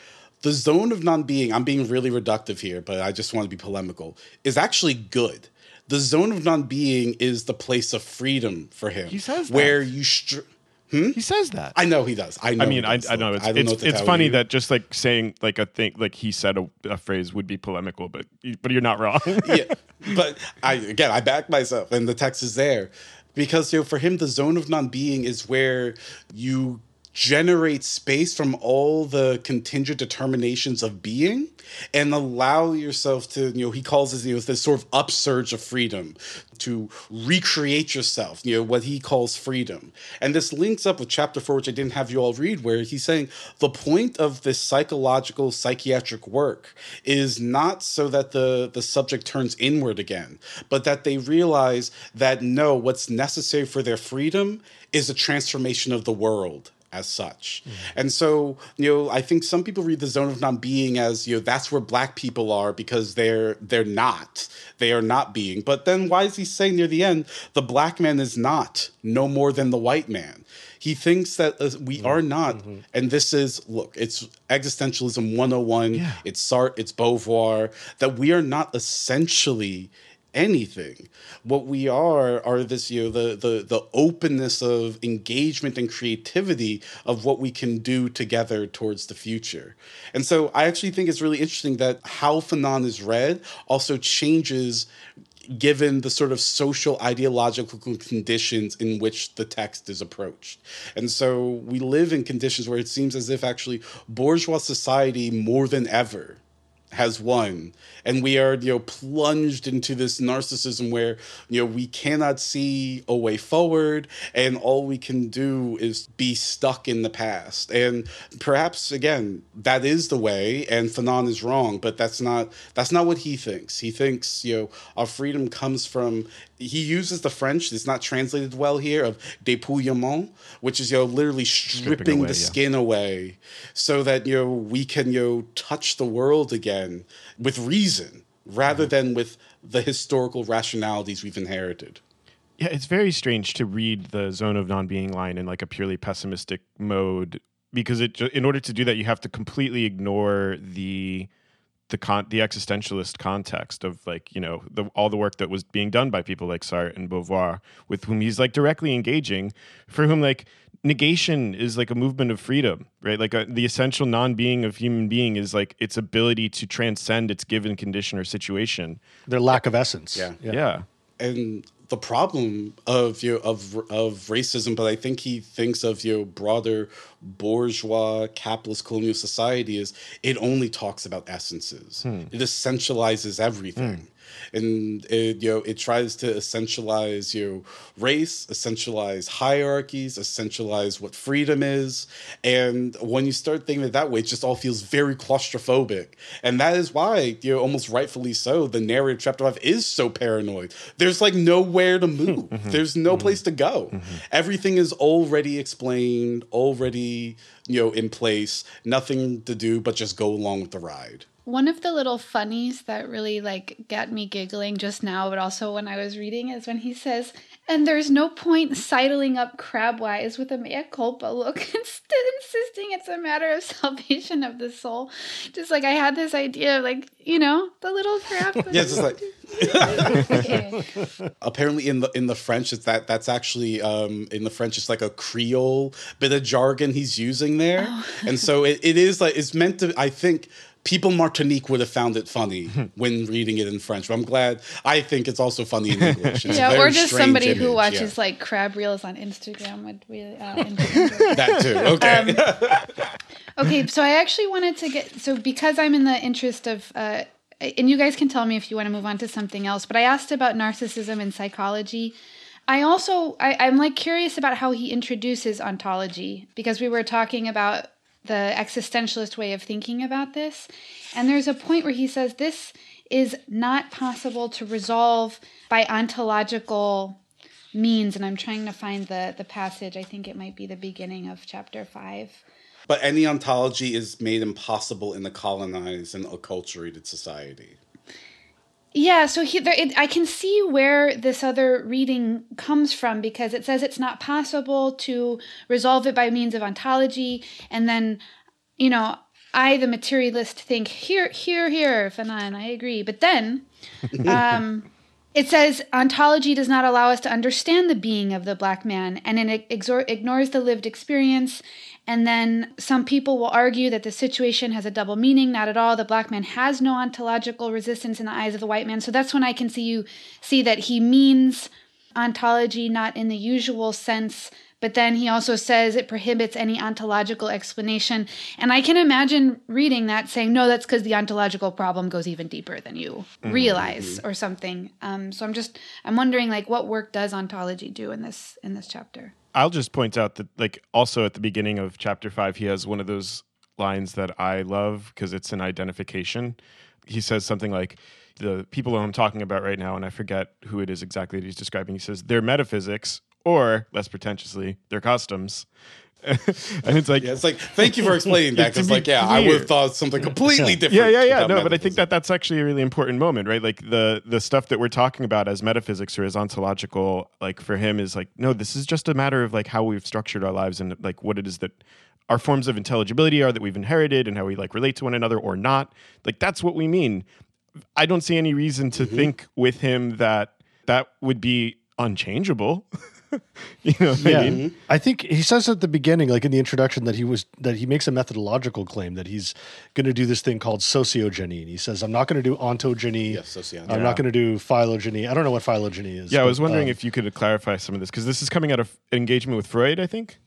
the zone of non-being i'm being really reductive here but i just want to be polemical is actually good. The zone of non-being is the place of freedom for him. He says that. where you str- hmm? he says that. I know he does. I know i mean I, I, know it's, I it's, know it's funny that just like saying like a thing like he said a, a, phrase would be polemical but but you're not wrong. Yeah but i again i back myself and the text is there. Because you know for him the zone of non-being is where you generate space from all the contingent determinations of being and allow yourself to you know he calls this you know this sort of upsurge of freedom to recreate yourself you know what he calls freedom. And this links up with chapter 4 which i didn't have you all read where he's saying the point of this psychological psychiatric work is not so that the the subject turns inward again but that they realize that no what's necessary for their freedom is a transformation of the world as such. Mm. And so, you know, I think some people read the zone of non-being as, you know, that's where black people are because they're they're not. They are not being. But then why is he saying near the end the black man is not no more than the white man? He thinks that uh, we mm-hmm. are not mm-hmm. and this is look, it's existentialism 101, yeah. it's Sartre, it's Beauvoir that we are not essentially anything. What we are are this, you know, the the the openness of engagement and creativity of what we can do together towards the future. And so I actually think it's really interesting that how Fanon is read also changes given the sort of social ideological conditions in which the text is approached. And so we live in conditions where it seems as if actually bourgeois society more than ever has won. And we are you know plunged into this narcissism where you know we cannot see a way forward and all we can do is be stuck in the past. And perhaps again that is the way and fanon is wrong but that's not that's not what he thinks. He thinks you know our freedom comes from he uses the french it's not translated well here of dépouillement which is you know literally stripping, stripping away, the yeah. skin away so that you know we can you know touch the world again with reason rather mm-hmm. than with the historical rationalities we've inherited. Yeah, it's very strange to read the zone of non-being line in like a purely pessimistic mode because it in order to do that you have to completely ignore the the con the existentialist context of like you know the, all the work that was being done by people like Sartre and Beauvoir with whom he's like directly engaging for whom like negation is like a movement of freedom, right? Like a, uh, the essential non-being of human being is like its ability to transcend its given condition or situation. Their lack of essence. Yeah. Yeah. yeah. And the problem of you know, of of racism, but I think he thinks of your know, broader bourgeois capitalist colonial society is it only talks about essences. Hmm. It essentializes everything. And it you know it tries to essentialize you know, race, essentialize hierarchies, essentialize what freedom is, and when you start thinking it that way, it just all feels very claustrophobic, and that is why you know almost rightfully so the narrative chapter five is so paranoid. There's like nowhere to move. Mm-hmm. There's no mm-hmm. place to go. Mm-hmm. Everything is already explained, already you know in place. Nothing to do but just go along with the ride. One of the little funnies that really like got me giggling just now, but also when I was reading, is when he says, "And there's no point sidling up crabwise with a mea culpa look, instead insisting it's a matter of salvation of the soul." Just like I had this idea of like you know the little crab. yeah, just like. Apparently, in the in the French, it's that that's actually um, in the French, it's like a Creole bit of jargon he's using there, oh. and so it, it is like it's meant to. I think people Martinique would have found it funny when reading it in French. But I'm glad. I think it's also funny in English. It's yeah, or just somebody image, who watches yeah. like crab reels on Instagram would really uh, that too. Okay. Um, okay, so I actually wanted to get so because I'm in the interest of. Uh, and you guys can tell me if you want to move on to something else. But I asked about narcissism in psychology. I also I, I'm like curious about how he introduces ontology because we were talking about the existentialist way of thinking about this. And there's a point where he says this is not possible to resolve by ontological means. And I'm trying to find the, the passage. I think it might be the beginning of chapter five. But any ontology is made impossible in a colonized and acculturated society. Yeah, so he, there, it, I can see where this other reading comes from because it says it's not possible to resolve it by means of ontology, and then, you know, I, the materialist, think here, here, here, Fanon, I agree. But then, um, it says ontology does not allow us to understand the being of the black man, and it ignores the lived experience and then some people will argue that the situation has a double meaning. Not at all. The black man has no ontological resistance in the eyes of the white man. So that's when I can see you see that he means ontology not in the usual sense, but then he also says it prohibits any ontological explanation. And I can imagine reading that saying, no, that's because the ontological problem goes even deeper than you mm-hmm. realize or something. Um, so I'm just I'm wondering like what work does ontology do in this in this chapter? I'll just point out that, like, also at the beginning of chapter five, he has one of those lines that I love because it's an identification. He says something like, the people I'm talking about right now, and I forget who it is exactly that he's describing, he says, their metaphysics, or less pretentiously, their customs. and it's like yeah, it's like thank you for explaining that because like yeah clear. I would have thought something completely different. Yeah, yeah, yeah. No, but I think that that's actually a really important moment, right? Like the the stuff that we're talking about as metaphysics or as ontological, like for him is like no, this is just a matter of like how we've structured our lives and like what it is that our forms of intelligibility are that we've inherited and how we like relate to one another or not. Like that's what we mean. I don't see any reason to mm-hmm. think with him that that would be unchangeable. you know yeah. I, mean? I think he says at the beginning, like in the introduction, that he was that he makes a methodological claim that he's going to do this thing called sociogeny. And he says, "I'm not going to do ontogeny. Yes, sociogeny. I'm yeah. not going to do phylogeny. I don't know what phylogeny is. Yeah, but, I was wondering um, if you could clarify some of this because this is coming out of engagement with Freud, I think.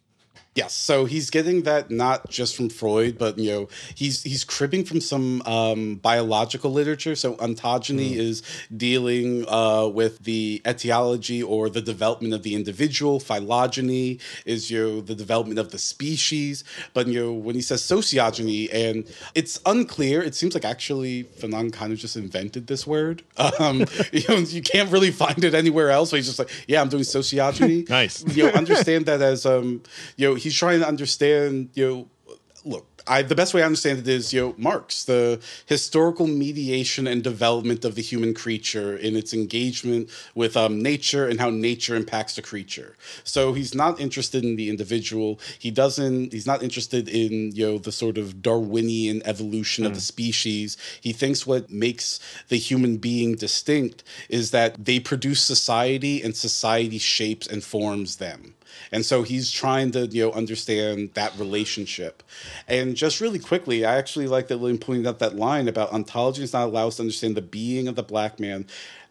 Yes, so he's getting that not just from Freud, but you know he's he's cribbing from some um, biological literature. So ontogeny mm. is dealing uh, with the etiology or the development of the individual. Phylogeny is you know the development of the species. But you know when he says sociogeny, and it's unclear. It seems like actually Fanon kind of just invented this word. Um, you know you can't really find it anywhere else. So he's just like, yeah, I'm doing sociogeny. nice. You know, understand that as um, you know he's trying to understand, you know, look, I, the best way I understand it is, you know, Marx, the historical mediation and development of the human creature in its engagement with um, nature and how nature impacts the creature. So he's not interested in the individual. He doesn't. He's not interested in you know the sort of Darwinian evolution mm. of the hmm. species. He thinks what makes the human being distinct is that they produce society and society shapes and forms them. And so he's trying to, you know, understand that relationship. And just really quickly, I actually like that Lillian pointed out that line about ontology does not allow us to understand the being of the black man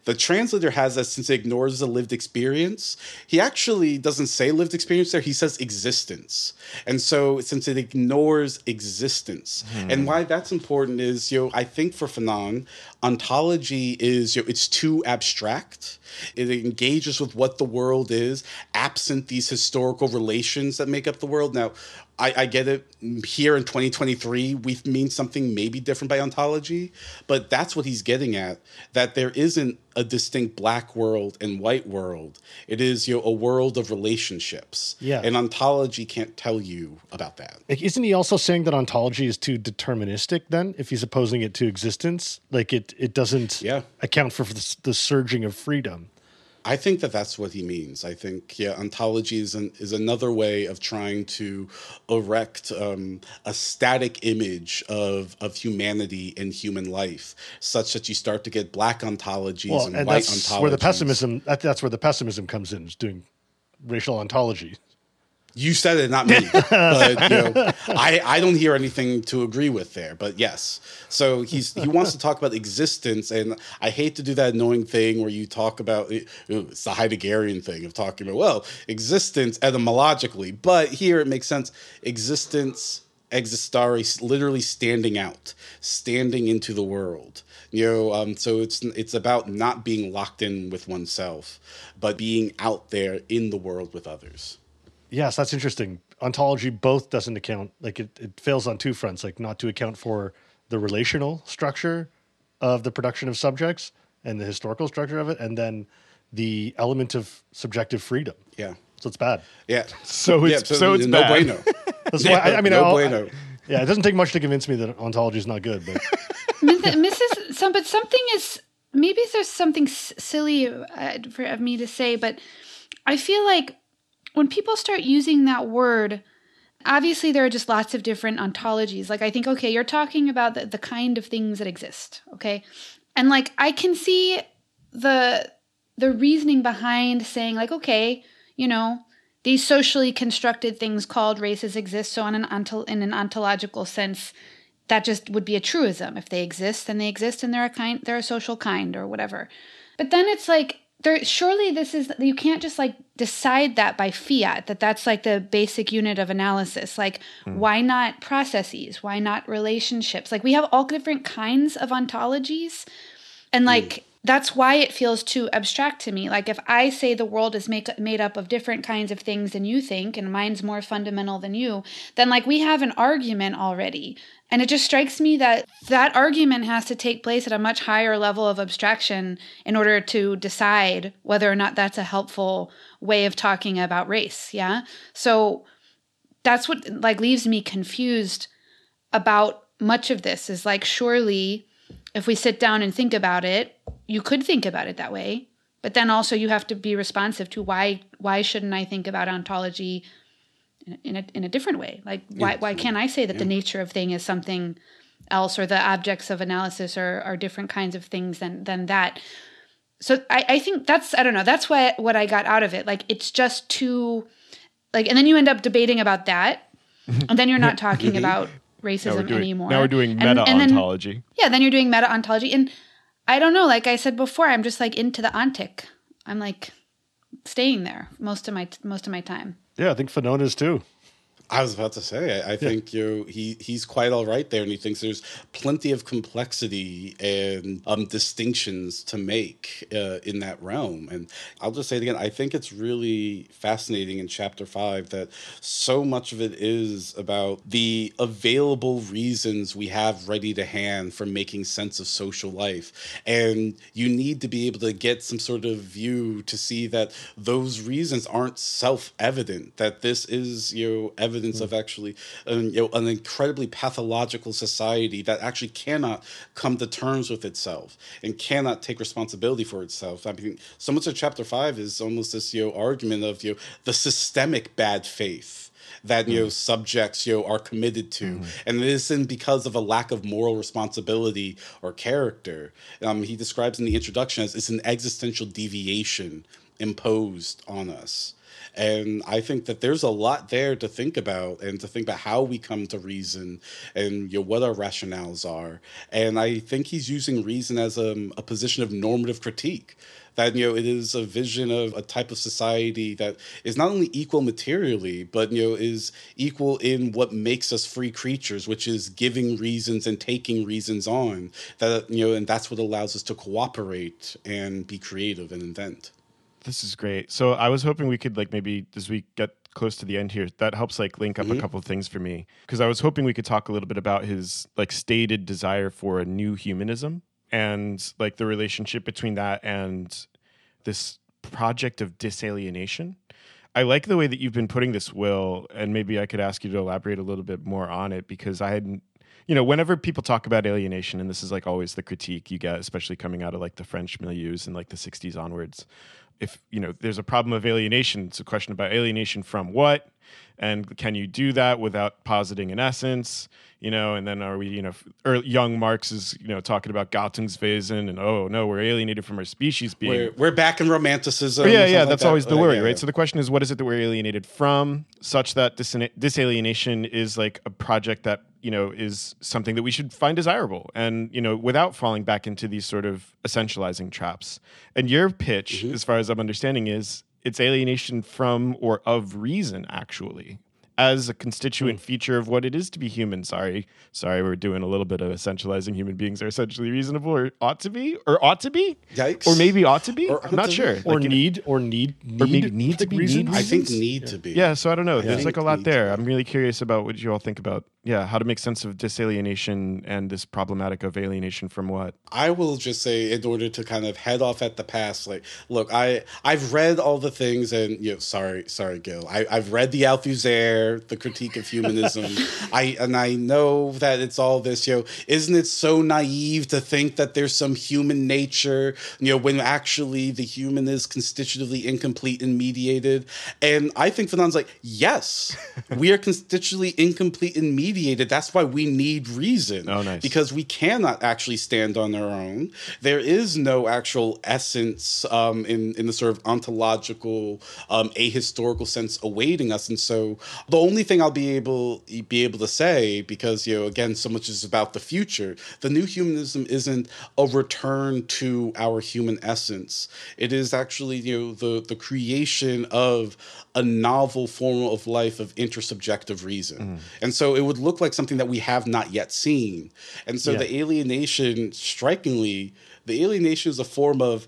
the translator has that since it ignores the lived experience, he actually doesn't say lived experience there, he says existence. And so since it ignores existence, hmm. and why that's important is, you know, I think for Fanon, ontology is, you know, it's too abstract. It engages with what the world is, absent these historical relations that make up the world. Now, I, I, get it. Here in 2023, we mean something maybe different by ontology, but that's what he's getting at. That there isn't a distinct black world and white world. It is you know, a world of relationships. Yeah. And ontology can't tell you about that. Isn't he also saying that ontology is too deterministic? Then, if he's opposing it to existence, like it, it doesn't yeah. account for the, the surging of freedom. I think that that's what he means. I think yeah, ontology is an, is another way of trying to erect um, a static image of of humanity and human life, such that you start to get black ontologies well, and, and, white that's ontologies. Where the pessimism that, that's where the pessimism comes in, is doing racial ontology. You said it, not me. but you know, I, I don't hear anything to agree with there. But yes, so he's he wants to talk about existence, and I hate to do that annoying thing where you talk about it's the Heideggerian thing of talking about well existence etymologically, but here it makes sense. Existence existare, literally standing out, standing into the world. You know, um, so it's it's about not being locked in with oneself, but being out there in the world with others. Yes, that's interesting. Ontology both doesn't account like it, it fails on two fronts, like not to account for the relational structure of the production of subjects and the historical structure of it, and then the element of subjective freedom. Yeah. So it's bad. Yeah. So it's yeah, so, so, it's no bad. bueno. That's why I, I mean, no bueno. I, yeah, it doesn't take much to convince me that ontology is not good, but Mrs. Some, but something is maybe there's something silly uh, for of me to say, but I feel like when people start using that word, obviously there are just lots of different ontologies. Like I think, okay, you're talking about the, the kind of things that exist, okay? And like I can see the the reasoning behind saying like, okay, you know, these socially constructed things called races exist. So in an ontol- in an ontological sense, that just would be a truism. If they exist, then they exist, and they're a kind, they're a social kind or whatever. But then it's like there surely this is you can't just like decide that by fiat that that's like the basic unit of analysis like mm. why not processes why not relationships like we have all different kinds of ontologies and hmm. like mm. that's why it feels too abstract to me like if i say the world is make, made up of different kinds of things than you think and mine's more fundamental than you then like we have an argument already and it just strikes me that that argument has to take place at a much higher level of abstraction in order to decide whether or not that's a helpful way of talking about race. Yeah. So that's what like leaves me confused about much of this is like, surely if we sit down and think about it, you could think about it that way. But then also you have to be responsive to why why shouldn't I think about ontology in a, in a different way. Like, why, why can't I say that yeah. the nature of thing is something else or the objects of analysis are, are different kinds of things than, than that? So I, I think that's, I don't know, that's what, what I got out of it. Like, it's just too, like, and then you end up debating about that. And then you're not talking about racism doing, anymore. Now we're doing meta ontology. Yeah, then you're doing meta ontology. And I don't know, like I said before, I'm just like into the ontic. I'm like staying there most of my most of my time. Yeah, I think Fanon is too. I was about to say, I, I think you he he's quite all right there, and he thinks there's plenty of complexity and um, distinctions to make uh, in that realm. And I'll just say it again, I think it's really fascinating in chapter five that so much of it is about the available reasons we have ready to hand for making sense of social life, and you need to be able to get some sort of view to see that those reasons aren't self-evident. That this is you know evidence mm. of actually um, you know an incredibly pathological society that actually cannot come to terms with itself and cannot take responsibility for itself. I mean, so much of chapter five is almost this you know argument of you know the systemic bad faith that you know mm. subjects you know are committed to mm. and it isn't because of a lack of moral responsibility or character um, he describes in the introduction as it's an existential deviation imposed on us and I think that there's a lot there to think about and to think about how we come to reason and you know, what our rationales are. And I think he's using reason as a, a position of normative critique that you know it is a vision of a type of society that is not only equal materially but you know is equal in what makes us free creatures which is giving reasons and taking reasons on that you know and that's what allows us to cooperate and be creative and invent this is great. So I was hoping we could like maybe as we get close to the end here, that helps like link up mm-hmm. a couple of things for me because I was hoping we could talk a little bit about his like stated desire for a new humanism and like the relationship between that and this project of disalienation. I like the way that you've been putting this, Will, and maybe I could ask you to elaborate a little bit more on it because I hadn't you know, whenever people talk about alienation, and this is like always the critique you get, especially coming out of like the French milieus in like the 60s onwards, if you know there's a problem of alienation it's a question about alienation from what and can you do that without positing an essence you know and then are we you know early, young marx is you know talking about gattungswesen and oh no we're alienated from our species being we're, we're back in romanticism but yeah yeah that's like always that. the worry yeah, right yeah. so the question is what is it that we're alienated from such that dis- disalienation is like a project that you know is something that we should find desirable and you know without falling back into these sort of essentializing traps and your pitch mm-hmm. as far as i'm understanding is it's alienation from or of reason actually as a constituent mm. feature of what it is to be human. Sorry, sorry, we're doing a little bit of essentializing human beings are essentially reasonable, or ought to be, or ought to be, Yikes. or maybe ought to be. Or I'm not sure. Or like, need, or need, need, or maybe need to be. Need I think need yeah. to be. Yeah, so I don't know. There's like a lot there. I'm really curious about what you all think about yeah, how to make sense of disalienation and this problematic of alienation from what? I will just say, in order to kind of head off at the past, like, look, I I've read all the things, and you know, sorry, sorry, Gil, I, I've read the Althusser, the critique of humanism, I and I know that it's all this, you know, isn't it so naive to think that there's some human nature, you know, when actually the human is constitutively incomplete and mediated, and I think Fanon's like, yes, we are constitutively incomplete and mediated mediated. That's why we need reason. Oh, nice. Because we cannot actually stand on our own. There is no actual essence um, in in the sort of ontological, um, ahistorical sense awaiting us. And so the only thing I'll be able be able to say, because you know, again, so much is about the future. The new humanism isn't a return to our human essence. It is actually you know the the creation of a novel form of life of intersubjective reason. Mm. And so it would look like something that we have not yet seen. And so yeah. the alienation, strikingly, the alienation is a form of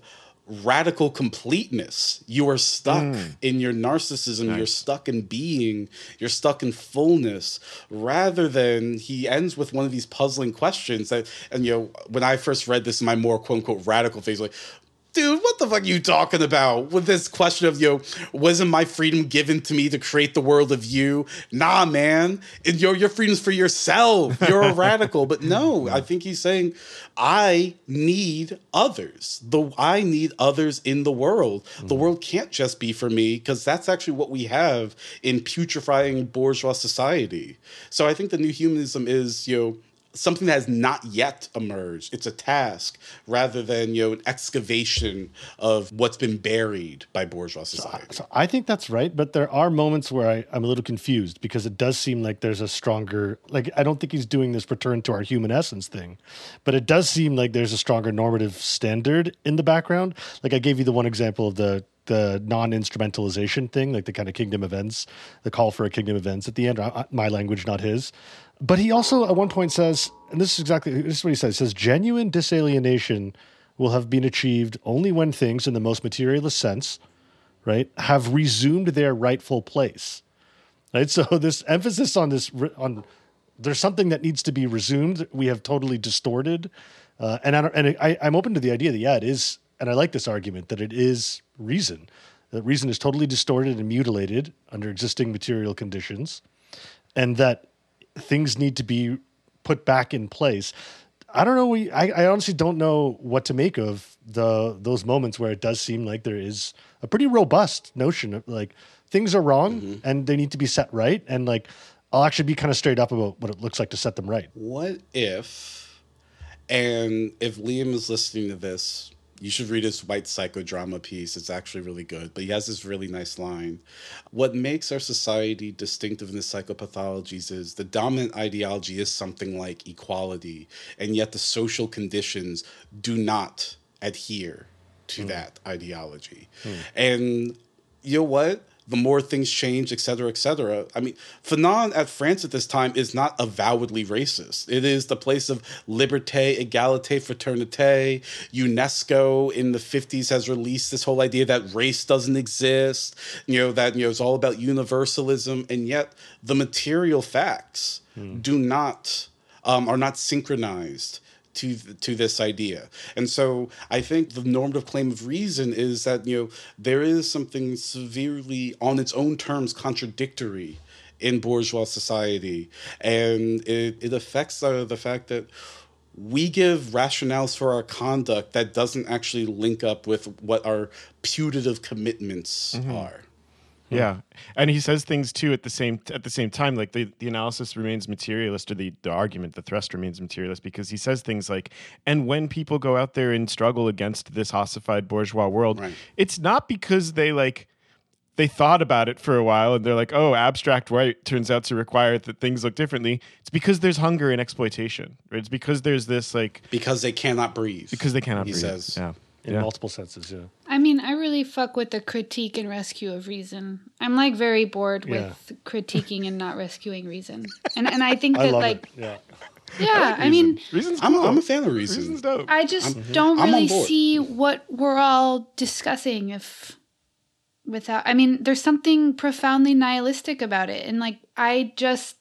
radical completeness. You are stuck mm. in your narcissism, nice. you're stuck in being, you're stuck in fullness, rather than he ends with one of these puzzling questions that, and you know, when I first read this in my more quote unquote radical phase, like, dude, what the fuck are you talking about with this question of, yo, wasn't my freedom given to me to create the world of you? Nah, man. And yo, your freedom's for yourself. You're a radical. But no, I think he's saying, I need others. The I need others in the world. Mm-hmm. The world can't just be for me, because that's actually what we have in putrefying bourgeois society. So I think the new humanism is, you know, something that has not yet emerged. It's a task rather than you know an excavation of what's been buried by bourgeois society. So, so I think that's right, but there are moments where I, I'm a little confused because it does seem like there's a stronger like I don't think he's doing this return to our human essence thing, but it does seem like there's a stronger normative standard in the background. Like I gave you the one example of the the non-instrumentalization thing, like the kind of kingdom of ends, the call for a kingdom of ends at the end. uh, My language, not his. But he also at one point says, and this is exactly this is what he says. He says genuine disalienation will have been achieved only when things, in the most materialist sense, right, have resumed their rightful place. Right. So this emphasis on this on there's something that needs to be resumed. We have totally distorted, uh, and I and I, I'm open to the idea that yeah, it is, and I like this argument that it is reason. That reason is totally distorted and mutilated under existing material conditions, and that things need to be put back in place. I don't know. We, I, I honestly don't know what to make of the those moments where it does seem like there is a pretty robust notion of like things are wrong mm-hmm. and they need to be set right, and like I'll actually be kind of straight up about what it looks like to set them right. What if, and if Liam is listening to this, you should read his white psychodrama piece. It's actually really good. But he has this really nice line. What makes our society distinctive in the psychopathologies is the dominant ideology is something like equality, and yet the social conditions do not adhere to hmm. that ideology. Hmm. And you know what? The more things change, et cetera, et cetera. I mean, Fanon at France at this time is not avowedly racist. It is the place of liberté, égalité, fraternité. UNESCO in the 50s has released this whole idea that race doesn't exist, you know, that, you know, it's all about universalism. And yet the material facts do not, um, are not synchronized to to this idea. And so I think the normative claim of reason is that you know there is something severely on its own terms contradictory in bourgeois society, and it it affects uh, the fact that we give rationales for our conduct that doesn't actually link up with what our putative commitments are. Yeah, and he says things too at the same at the same time. Like the, the analysis remains materialist, or the, the argument, the thrust remains materialist, because he says things like, "And when people go out there and struggle against this ossified bourgeois world, Right. it's not because they like." They thought about it for a while and they're like, oh, abstract right turns out to require that things look differently. It's because there's hunger and exploitation. Right? It's because there's this, like, Because they cannot breathe. because they cannot he breathe. says. Yeah. In yeah. multiple senses. Yeah. I mean, I really fuck with the critique and rescue of reason. I'm like very bored Yeah. with critiquing and not rescuing reason. And and I think I that love like it. Yeah. yeah, I, mean, Reason's I'm, cool. I'm a fan of reason. Reason's dope. I just don't I'm really see what we're all discussing if without I mean, there's something profoundly nihilistic about it. And like I just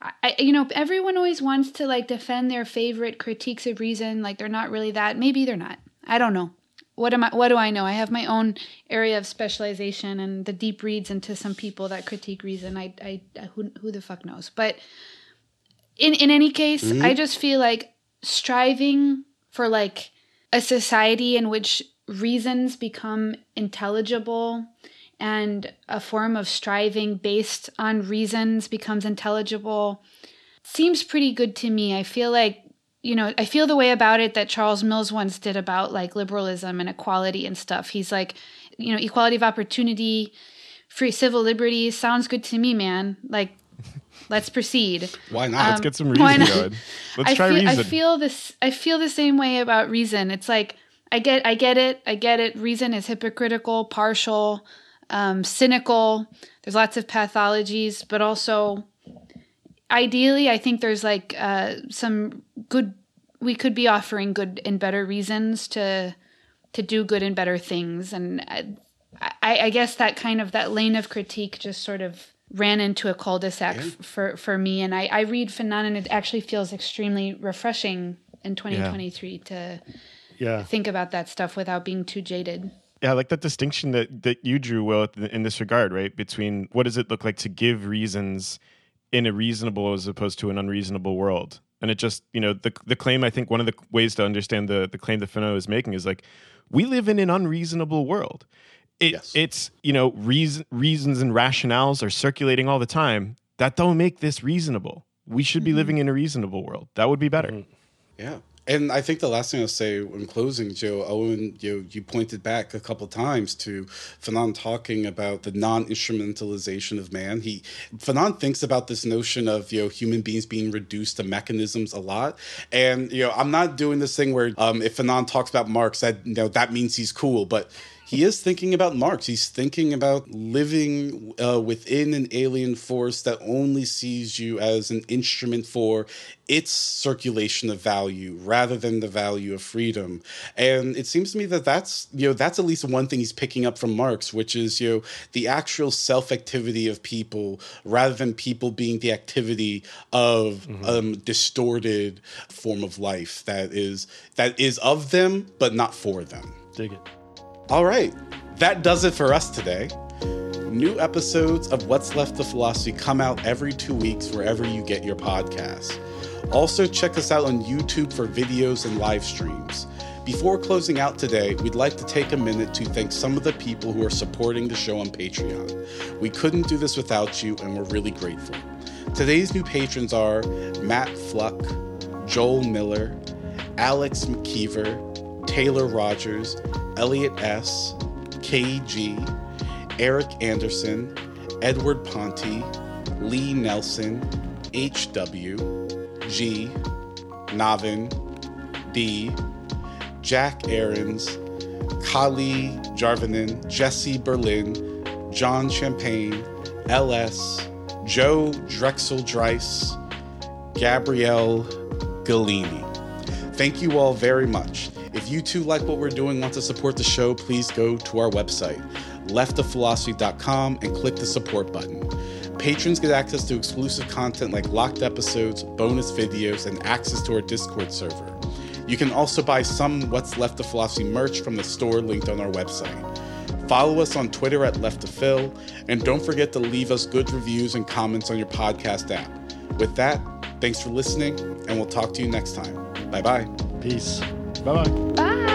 I, you know, everyone always wants to like defend their favorite critiques of reason, like they're not really that. Maybe they're not. I don't know. What am I? What do I know? I have my own area of specialization and the deep reads into some people that critique reason. I, I, who, who the fuck knows? But in in any case, mm-hmm. I just feel like striving for like a society in which reasons become intelligible and a form of striving based on reasons becomes intelligible seems pretty good to me. I feel like you know, I feel the way about it that Charles Mills once did about like liberalism and equality and stuff. He's like, you know, equality of opportunity, free civil liberties sounds good to me, man. Like, let's proceed. Why not? Let's get some reason going. Let's I try feel, reason. I feel this. I feel the same way about reason. It's like I get, I get it, I get it. Reason is hypocritical, partial, um, cynical. There's lots of pathologies, but also, ideally, I think there's like uh, some good. We could be offering good and better reasons to to do good and better things, and I, I, I guess that kind of that lane of critique just sort of ran into a cul-de-sac f- for for me and I, I read Fanon and it actually feels extremely refreshing in 2023 to Yeah. think about that stuff without being too jaded. Yeah, I like that distinction that that you drew, Will, in this regard, right? Between what does it look like to give reasons in a reasonable as opposed to an unreasonable world, and it just, you know, the the claim. I think one of the ways to understand the the claim that Fanon is making is like, we live in an unreasonable world. It, Yes. It's you know reason, reasons and rationales are circulating all the time that don't make this reasonable. We should be mm-hmm. living in a reasonable world. That would be better. Mm-hmm. Yeah. And I think the last thing I'll say in closing, Joe, Owen, you, you pointed back a couple times to Fanon talking about the non-instrumentalization of man. He Fanon thinks about this notion of you know human beings being reduced to mechanisms a lot. And you know, I'm not doing this thing where um, if Fanon talks about Marx, that you know that means he's cool, but he is thinking about Marx. He's thinking about living uh, within an alien force that only sees you as an instrument for its circulation of value rather than the value of freedom. And it seems to me that that's you know that's at least one thing he's picking up from Marx, which is you know the actual self activity of people rather than people being the activity of mm-hmm. um, distorted form of life that is that is of them but not for them. Dig it. All right, that does it for us today. New episodes of What's Left of Philosophy come out every two weeks wherever you get your podcasts. Also, check us out on YouTube for videos and live streams. Before closing out today, we'd like to take a minute to thank some of the people who are supporting the show on Patreon. We couldn't do this without you, and we're really grateful. Today's new patrons are Matt Fluck, Joel Miller, Alex McKeever, Taylor Rogers, Elliot S., KG, Eric Anderson, Edward Ponte, Lee Nelson, HW, G, Navin, D, Jack Aarons, Kali Jarvanen, Jesse Berlin, John Champagne, LS, Joe Drexel Dreiss, Gabrielle Galini. Thank you all very much. If you too like what we're doing, want to support the show, please go to our website, leftofphilosophy.com, and click the support button. Patrons get access to exclusive content like locked episodes, bonus videos, and access to our Discord server. You can also buy some What's Left of Philosophy merch from the store linked on our website. Follow us on Twitter at Left of Phil, and don't forget to leave us good reviews and comments on your podcast app. With that, thanks for listening, and we'll talk to you next time. Bye bye. Peace. Bye-bye. Bye.